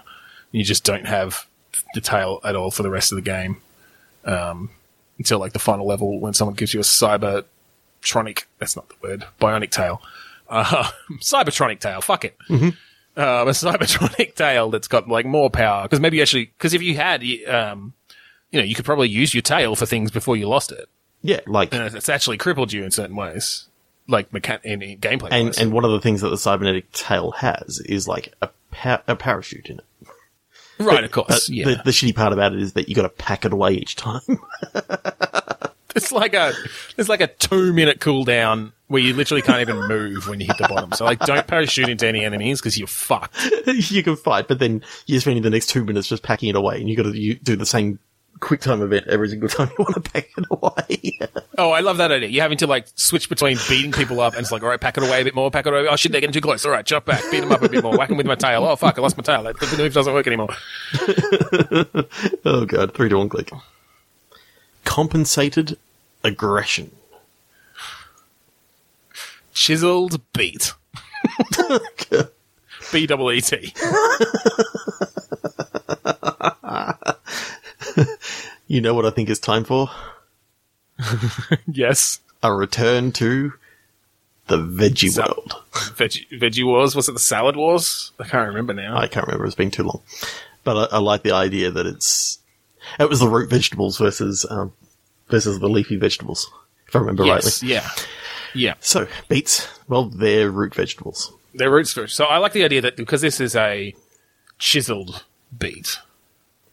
Speaker 1: You just don't have the tail at all for the rest of the game. Um, until, like, the final level when someone gives you a cybertronic, that's not the word, bionic tail. Uh, cybertronic tail, fuck it. Um, a cybertronic tail that's got, like, more power. Because maybe actually, because if you had, um, you know, you could probably use your tail for things before you lost it
Speaker 2: Yeah, like
Speaker 1: and it's actually crippled you in certain ways, like mechan- in, in gameplay.
Speaker 2: and
Speaker 1: wise.
Speaker 2: and one of the things that the cybernetic tail has is like a pa- a parachute in it.
Speaker 1: right, of course, yeah.
Speaker 2: the, the shitty part about it is that you got to pack it away each time.
Speaker 1: it's like a it's like a two minute cooldown where you literally can't even move when you hit the bottom. So like, don't parachute into any enemies because you're fucked.
Speaker 2: you can fight, but then you're spending the next two minutes just packing it away, and you got to you do the same quick time event every single time you want to pack it away.
Speaker 1: Oh, I love that idea. You're having to like switch between beating people up and it's like, all right, pack it away a bit more, pack it away. Oh shit, they're getting too close. All right, jump back, beat them up a bit more, whack them with my tail. Oh fuck, I lost my tail. That the move doesn't work anymore.
Speaker 2: oh god, three to one click. Compensated aggression.
Speaker 1: Chiseled beat. B double E T.
Speaker 2: You know what I think it's time for?
Speaker 1: Yes.
Speaker 2: A return to the veggie
Speaker 1: So-
Speaker 2: world.
Speaker 1: Veggie, Veggie Wars. Was it the Salad Wars? I can't remember now.
Speaker 2: I can't remember; it's been too long. But I, I like the idea that it's it was the root vegetables versus um, versus the leafy vegetables, if I remember
Speaker 1: yes.
Speaker 2: rightly.
Speaker 1: Yeah. Yeah.
Speaker 2: So beets, well, they're root vegetables.
Speaker 1: They're root first. So I like the idea that because this is a chiseled beat,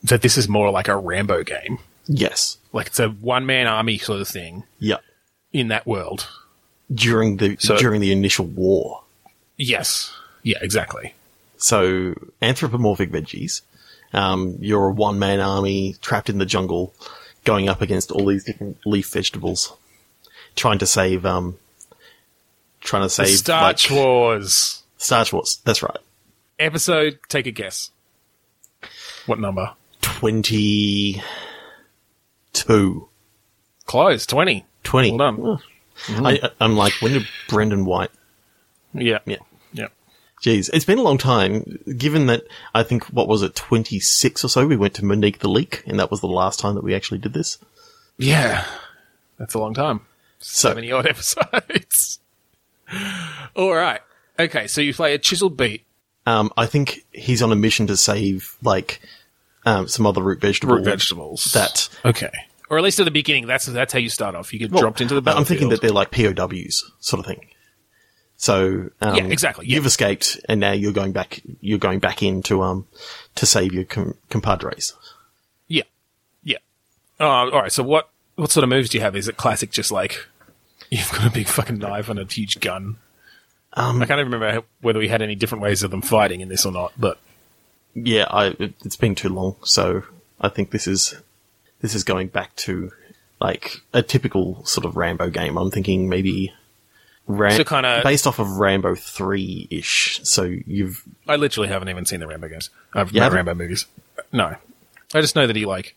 Speaker 1: that this is more like a Rambo game.
Speaker 2: Yes.
Speaker 1: Like it's a one man army sort of thing
Speaker 2: Yeah.
Speaker 1: in that world.
Speaker 2: During the
Speaker 1: So-
Speaker 2: during the initial war.
Speaker 1: Yes. Yeah, exactly.
Speaker 2: So anthropomorphic veggies. Um, you're a one man army trapped in the jungle, going up against all these different leaf vegetables, trying to save um, trying to save
Speaker 1: Starch
Speaker 2: like,
Speaker 1: Wars
Speaker 2: Starch Wars. That's right.
Speaker 1: episode. Take a guess. What number?
Speaker 2: Twenty two.
Speaker 1: Close. Twenty.
Speaker 2: 20.
Speaker 1: Well done.
Speaker 2: I, I'm like, when did Brendan White?
Speaker 1: Yeah.
Speaker 2: Yeah. Jeez, it's been a long time. Given that I think what was it, 26 or so, we went to Monique the Leak, and that was the last time that we actually did this.
Speaker 1: Yeah. That's a long time.
Speaker 2: So
Speaker 1: Seventy odd episodes. All right. Okay. So you play a chiseled beat,
Speaker 2: um, I think he's on a mission to save like um, some other root vegetable.
Speaker 1: root vegetables.
Speaker 2: That
Speaker 1: Okay. Or at least at the beginning, that's that's how you start off. You get
Speaker 2: well,
Speaker 1: dropped into the
Speaker 2: I'm thinking that they're like POWs sort of thing. So um,
Speaker 1: Yeah, exactly, yeah.
Speaker 2: You've escaped, and now you're going back. You're going back in to um to save your com- compadres.
Speaker 1: Yeah. Yeah. Uh, all right. So what what sort of moves do you have? Is it classic, just like you've got a big fucking knife and a huge gun?
Speaker 2: Um,
Speaker 1: I can't even remember whether we had any different ways of them fighting in this or not. But
Speaker 2: yeah, I, it, it's been too long, so I think this is this is going back to like a typical sort of Rambo game. I'm thinking maybe Ram-
Speaker 1: So kinda-
Speaker 2: based off of Rambo three ish. So you've
Speaker 1: I literally haven't even seen the Rambo games. I've no? Rambo movies. No, I just know that he like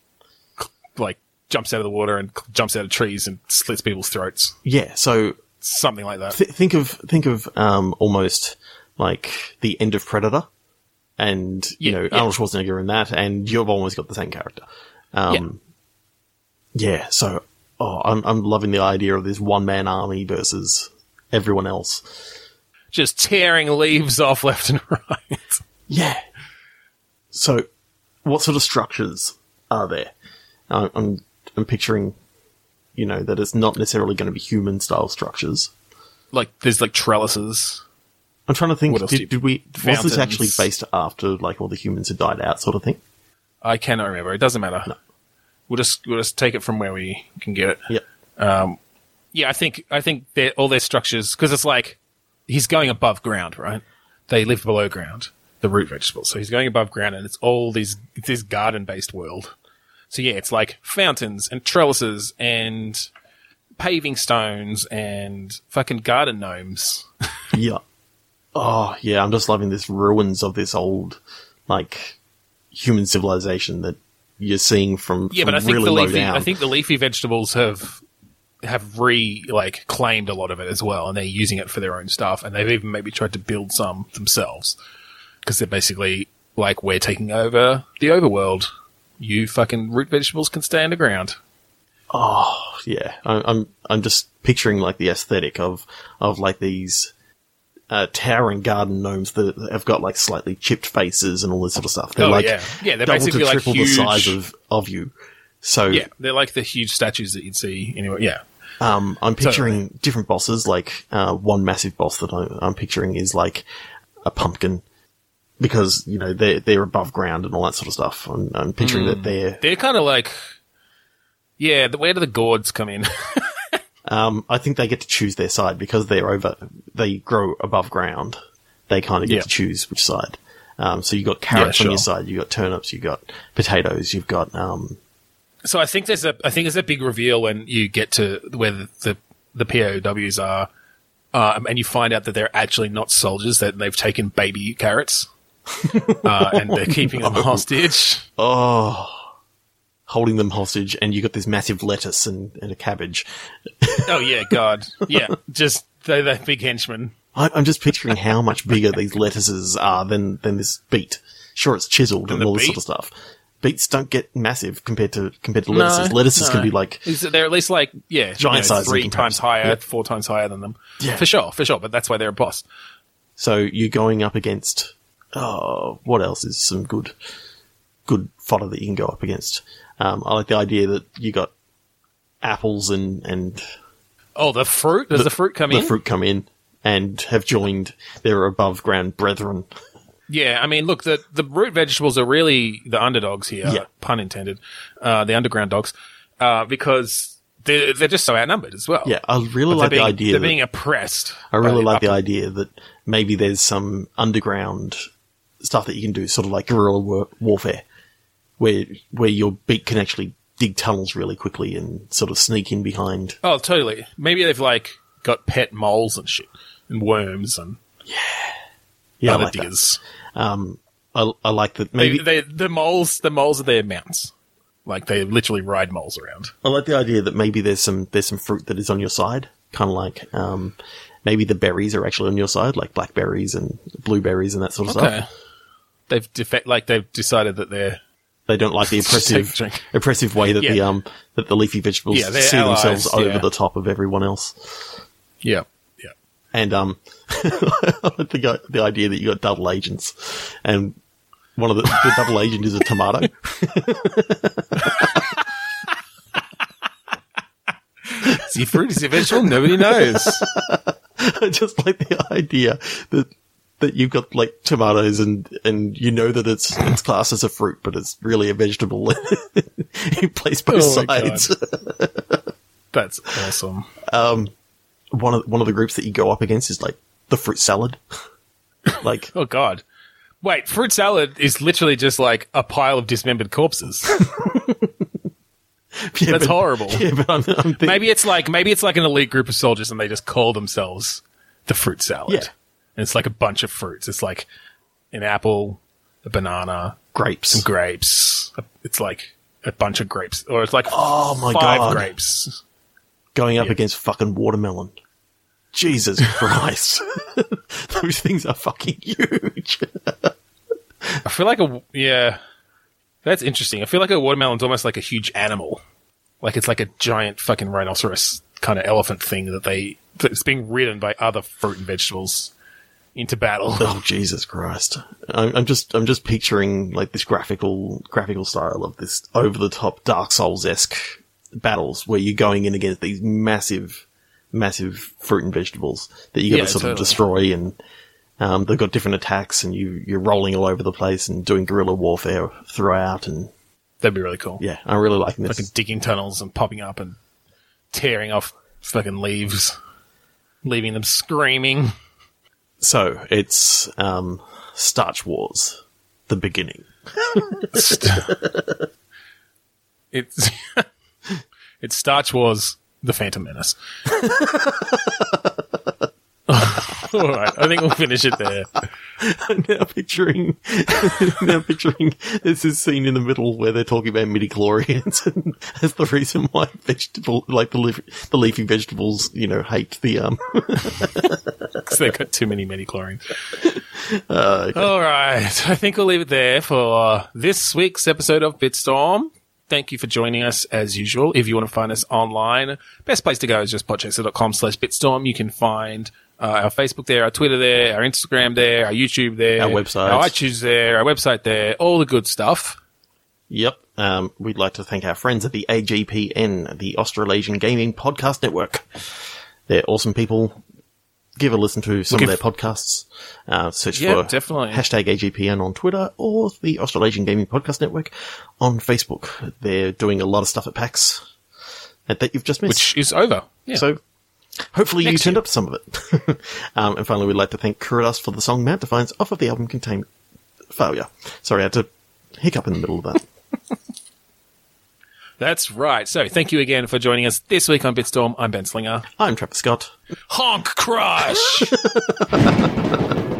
Speaker 1: like jumps out of the water and jumps out of trees and slits people's throats,
Speaker 2: yeah. So
Speaker 1: something like that.
Speaker 2: th- think of think of um almost like the end of Predator, and you
Speaker 1: Yeah,
Speaker 2: know
Speaker 1: yeah.
Speaker 2: Arnold Schwarzenegger in that, and you've almost got the same character. Um, yeah. So oh, I'm I'm loving the idea of this one man army versus everyone else.
Speaker 1: Just tearing leaves off left and right.
Speaker 2: Yeah. So, what sort of structures are there? Uh, I'm I'm picturing, you know, that it's not necessarily going to be human style structures.
Speaker 1: like there's like trellises.
Speaker 2: I'm trying to think.
Speaker 1: Else
Speaker 2: Did, did we was this actually based after like all the humans had died out, sort of thing?
Speaker 1: I cannot remember. It doesn't matter. No. We'll just we'll just take it from where we can get it.
Speaker 2: Yeah.
Speaker 1: Yeah, I think I think they're, all their structures because it's like he's going above ground, right? They live below ground, the root vegetables. So he's going above ground, and it's all these it's this garden based world. So yeah, it's like fountains and trellises and paving stones and fucking garden gnomes.
Speaker 2: Yeah. Oh yeah, I'm just loving this ruins of this old, like, human civilization that you're seeing from,
Speaker 1: Yeah,
Speaker 2: from
Speaker 1: but I think
Speaker 2: really
Speaker 1: the leafy. I think the leafy vegetables have have re like claimed a lot of it as well, and they're using it for their own stuff, and they've even maybe tried to build some themselves because they're basically like we're taking over the overworld. You fucking root vegetables can stay underground.
Speaker 2: Oh yeah, I, I'm I'm just picturing like the aesthetic of of like these uh, towering garden gnomes that have got like slightly chipped faces and all this sort of stuff. They're
Speaker 1: Oh,
Speaker 2: like
Speaker 1: yeah. Yeah, they're
Speaker 2: double
Speaker 1: basically
Speaker 2: to
Speaker 1: like
Speaker 2: triple the
Speaker 1: huge-
Speaker 2: size of of you. So
Speaker 1: Yeah, they're like the huge statues that you'd see anyway. Yeah,
Speaker 2: um, I'm picturing different bosses. Like uh, one massive boss that I, I'm picturing is like a pumpkin. Because you know they're they're above ground and all that sort of stuff. I'm, I'm picturing
Speaker 1: Hmm.
Speaker 2: that they're
Speaker 1: they're kind of like yeah. The, where do the gourds come in?
Speaker 2: Um, I think they get to choose their side because they're over, they grow above ground. They kind of get
Speaker 1: Yeah.
Speaker 2: to choose which side. Um, so you got carrots on
Speaker 1: sure.
Speaker 2: your side, you got turnips, you got potatoes, you've got, um,
Speaker 1: So I think there's a I think there's a big reveal when you get to where the the, the POWs are, um, and you find out that they're actually not soldiers; that they've taken baby carrots, uh, and they're keeping them hostage.
Speaker 2: Oh, holding them hostage and you got this massive lettuce and, and a cabbage.
Speaker 1: Oh yeah, God, yeah, just they're that big henchmen.
Speaker 2: I, I'm just picturing how much bigger these lettuces are than, than this beet. Sure, it's chiseled and
Speaker 1: the
Speaker 2: all this sort of stuff. Beets don't get massive compared to, compared to lettuces. lettuces can be like,
Speaker 1: Is they're at least like yeah,
Speaker 2: Giant
Speaker 1: you know,
Speaker 2: size
Speaker 1: three times higher,
Speaker 2: Yeah.
Speaker 1: four times higher than them.
Speaker 2: Yeah.
Speaker 1: for sure, for sure. But that's why they're a boss.
Speaker 2: So you're going up against, oh, what else is some good, good fodder that you can go up against? Um, I like the idea that you got apples and, and
Speaker 1: Oh, the fruit? Does the, fruit come
Speaker 2: the
Speaker 1: in?
Speaker 2: fruit come in and have joined their above ground brethren.
Speaker 1: Yeah, I mean, look, the the root vegetables are really the underdogs here,
Speaker 2: Yeah.
Speaker 1: pun intended, uh, the underground dogs, uh, because they're, they're just so outnumbered as well.
Speaker 2: Yeah, I really
Speaker 1: They're
Speaker 2: like
Speaker 1: being,
Speaker 2: the idea.
Speaker 1: They're being oppressed.
Speaker 2: I really like the idea that maybe there's some underground stuff that you can do, sort of like guerrilla war- warfare, where where your beak can actually dig tunnels really quickly and sort of sneak in behind.
Speaker 1: Oh, totally. Maybe they've like got pet moles and shit and worms and
Speaker 2: Yeah,
Speaker 1: Other
Speaker 2: like that. Um, I, I like that. Maybe
Speaker 1: They, they, the moles, the moles are their mounts. Like they literally ride moles around.
Speaker 2: I like the idea that maybe there's some there's some fruit that is on your side, kind of like um, maybe the berries are actually on your side, like blackberries and blueberries and that sort of
Speaker 1: Okay.
Speaker 2: stuff.
Speaker 1: They've defe- like they've decided that they're
Speaker 2: They don't like the oppressive oppressive way that the um that the leafy vegetables
Speaker 1: Yeah,
Speaker 2: see themselves
Speaker 1: allies,
Speaker 2: over the top of everyone else.
Speaker 1: yeah yeah.
Speaker 2: And um, the the idea that you got double agents, and one of the, the double agent is a tomato.
Speaker 1: Is he fruit? Is he vegetable? Nobody knows.
Speaker 2: I just like the idea that that you've got like tomatoes and and you know that it's it's classed as a fruit, but it's really a vegetable. you place both
Speaker 1: Oh
Speaker 2: sides.
Speaker 1: That's awesome.
Speaker 2: Um, one of one of the groups that you go up against is like the fruit salad. like
Speaker 1: Oh god. Wait, fruit salad is literally just like a pile of dismembered corpses.
Speaker 2: yeah,
Speaker 1: That's
Speaker 2: but-
Speaker 1: horrible.
Speaker 2: Yeah, but I'm, I'm thinking,
Speaker 1: Maybe it's like maybe it's like an elite group of soldiers and they just call themselves the fruit salad.
Speaker 2: Yeah.
Speaker 1: And it's like a bunch of fruits. It's like an apple, a banana,
Speaker 2: grapes.
Speaker 1: some grapes. It's like a bunch of grapes. Or it's like
Speaker 2: Oh my
Speaker 1: five
Speaker 2: God.
Speaker 1: grapes.
Speaker 2: going up
Speaker 1: Yeah.
Speaker 2: against fucking watermelon. Jesus Christ. Those things are fucking huge.
Speaker 1: I feel like a yeah. That's interesting. I feel like a watermelon's almost like a huge animal. Like it's like a giant fucking rhinoceros kind of elephant thing that they that's being ridden by other fruit and vegetables into battle.
Speaker 2: Oh Jesus Christ! I'm, I'm just I'm just picturing like this graphical graphical style of this over the top Dark Souls esque battles where you're going in against these massive massive fruit and vegetables that you got to sort
Speaker 1: totally.
Speaker 2: of destroy and. Um, they've got different attacks, and you you're rolling all over the place and doing guerrilla warfare throughout. And
Speaker 1: That'd be really cool.
Speaker 2: yeah, I'm really liking this.
Speaker 1: Fucking digging tunnels and popping up and tearing off fucking leaves, leaving them screaming.
Speaker 2: So it's um, Starch Wars, the beginning.
Speaker 1: It's it's Starch Wars: The Phantom Menace. All right, I think we'll finish it there.
Speaker 2: I'm now picturing, now picturing there's this scene in the middle where they're talking about midi chlorians and as the reason why vegetable, like the leaf, the leafy vegetables, you know, hate the um.
Speaker 1: because they've got too many metachlorines. All right. I think we'll leave it there for this week's episode of Bitstorm. Thank you for joining us as usual. If you want to find us online, best place to go is just podchaser.com slash bitstorm. You can find uh, our Facebook there, our Twitter there, our Instagram there, our YouTube there,
Speaker 2: Our website.
Speaker 1: our iTunes there, our website there, all the good stuff.
Speaker 2: Yep. Um, we'd like to thank our friends at the AGPN, the Australasian Gaming Podcast Network. They're awesome people. Give a listen to some of their podcasts. Uh, search
Speaker 1: Yeah,
Speaker 2: for
Speaker 1: definitely.
Speaker 2: hashtag AGPN on Twitter or the Australasian Gaming Podcast Network on Facebook. They're doing a lot of stuff at PAX that you've just missed.
Speaker 1: Which is over. Yeah.
Speaker 2: So hopefully you
Speaker 1: Next
Speaker 2: turned
Speaker 1: year.
Speaker 2: up to some of it. um, and finally, we'd like to thank Kuridas for the song Mount Defiance off of the album Containment Failure. Sorry, I had to hiccup in the middle of that.
Speaker 1: That's right. So thank you again for joining us this week on Bitstorm. I'm Ben Slinger.
Speaker 2: I'm Trevor Scott.
Speaker 1: Honk Crush!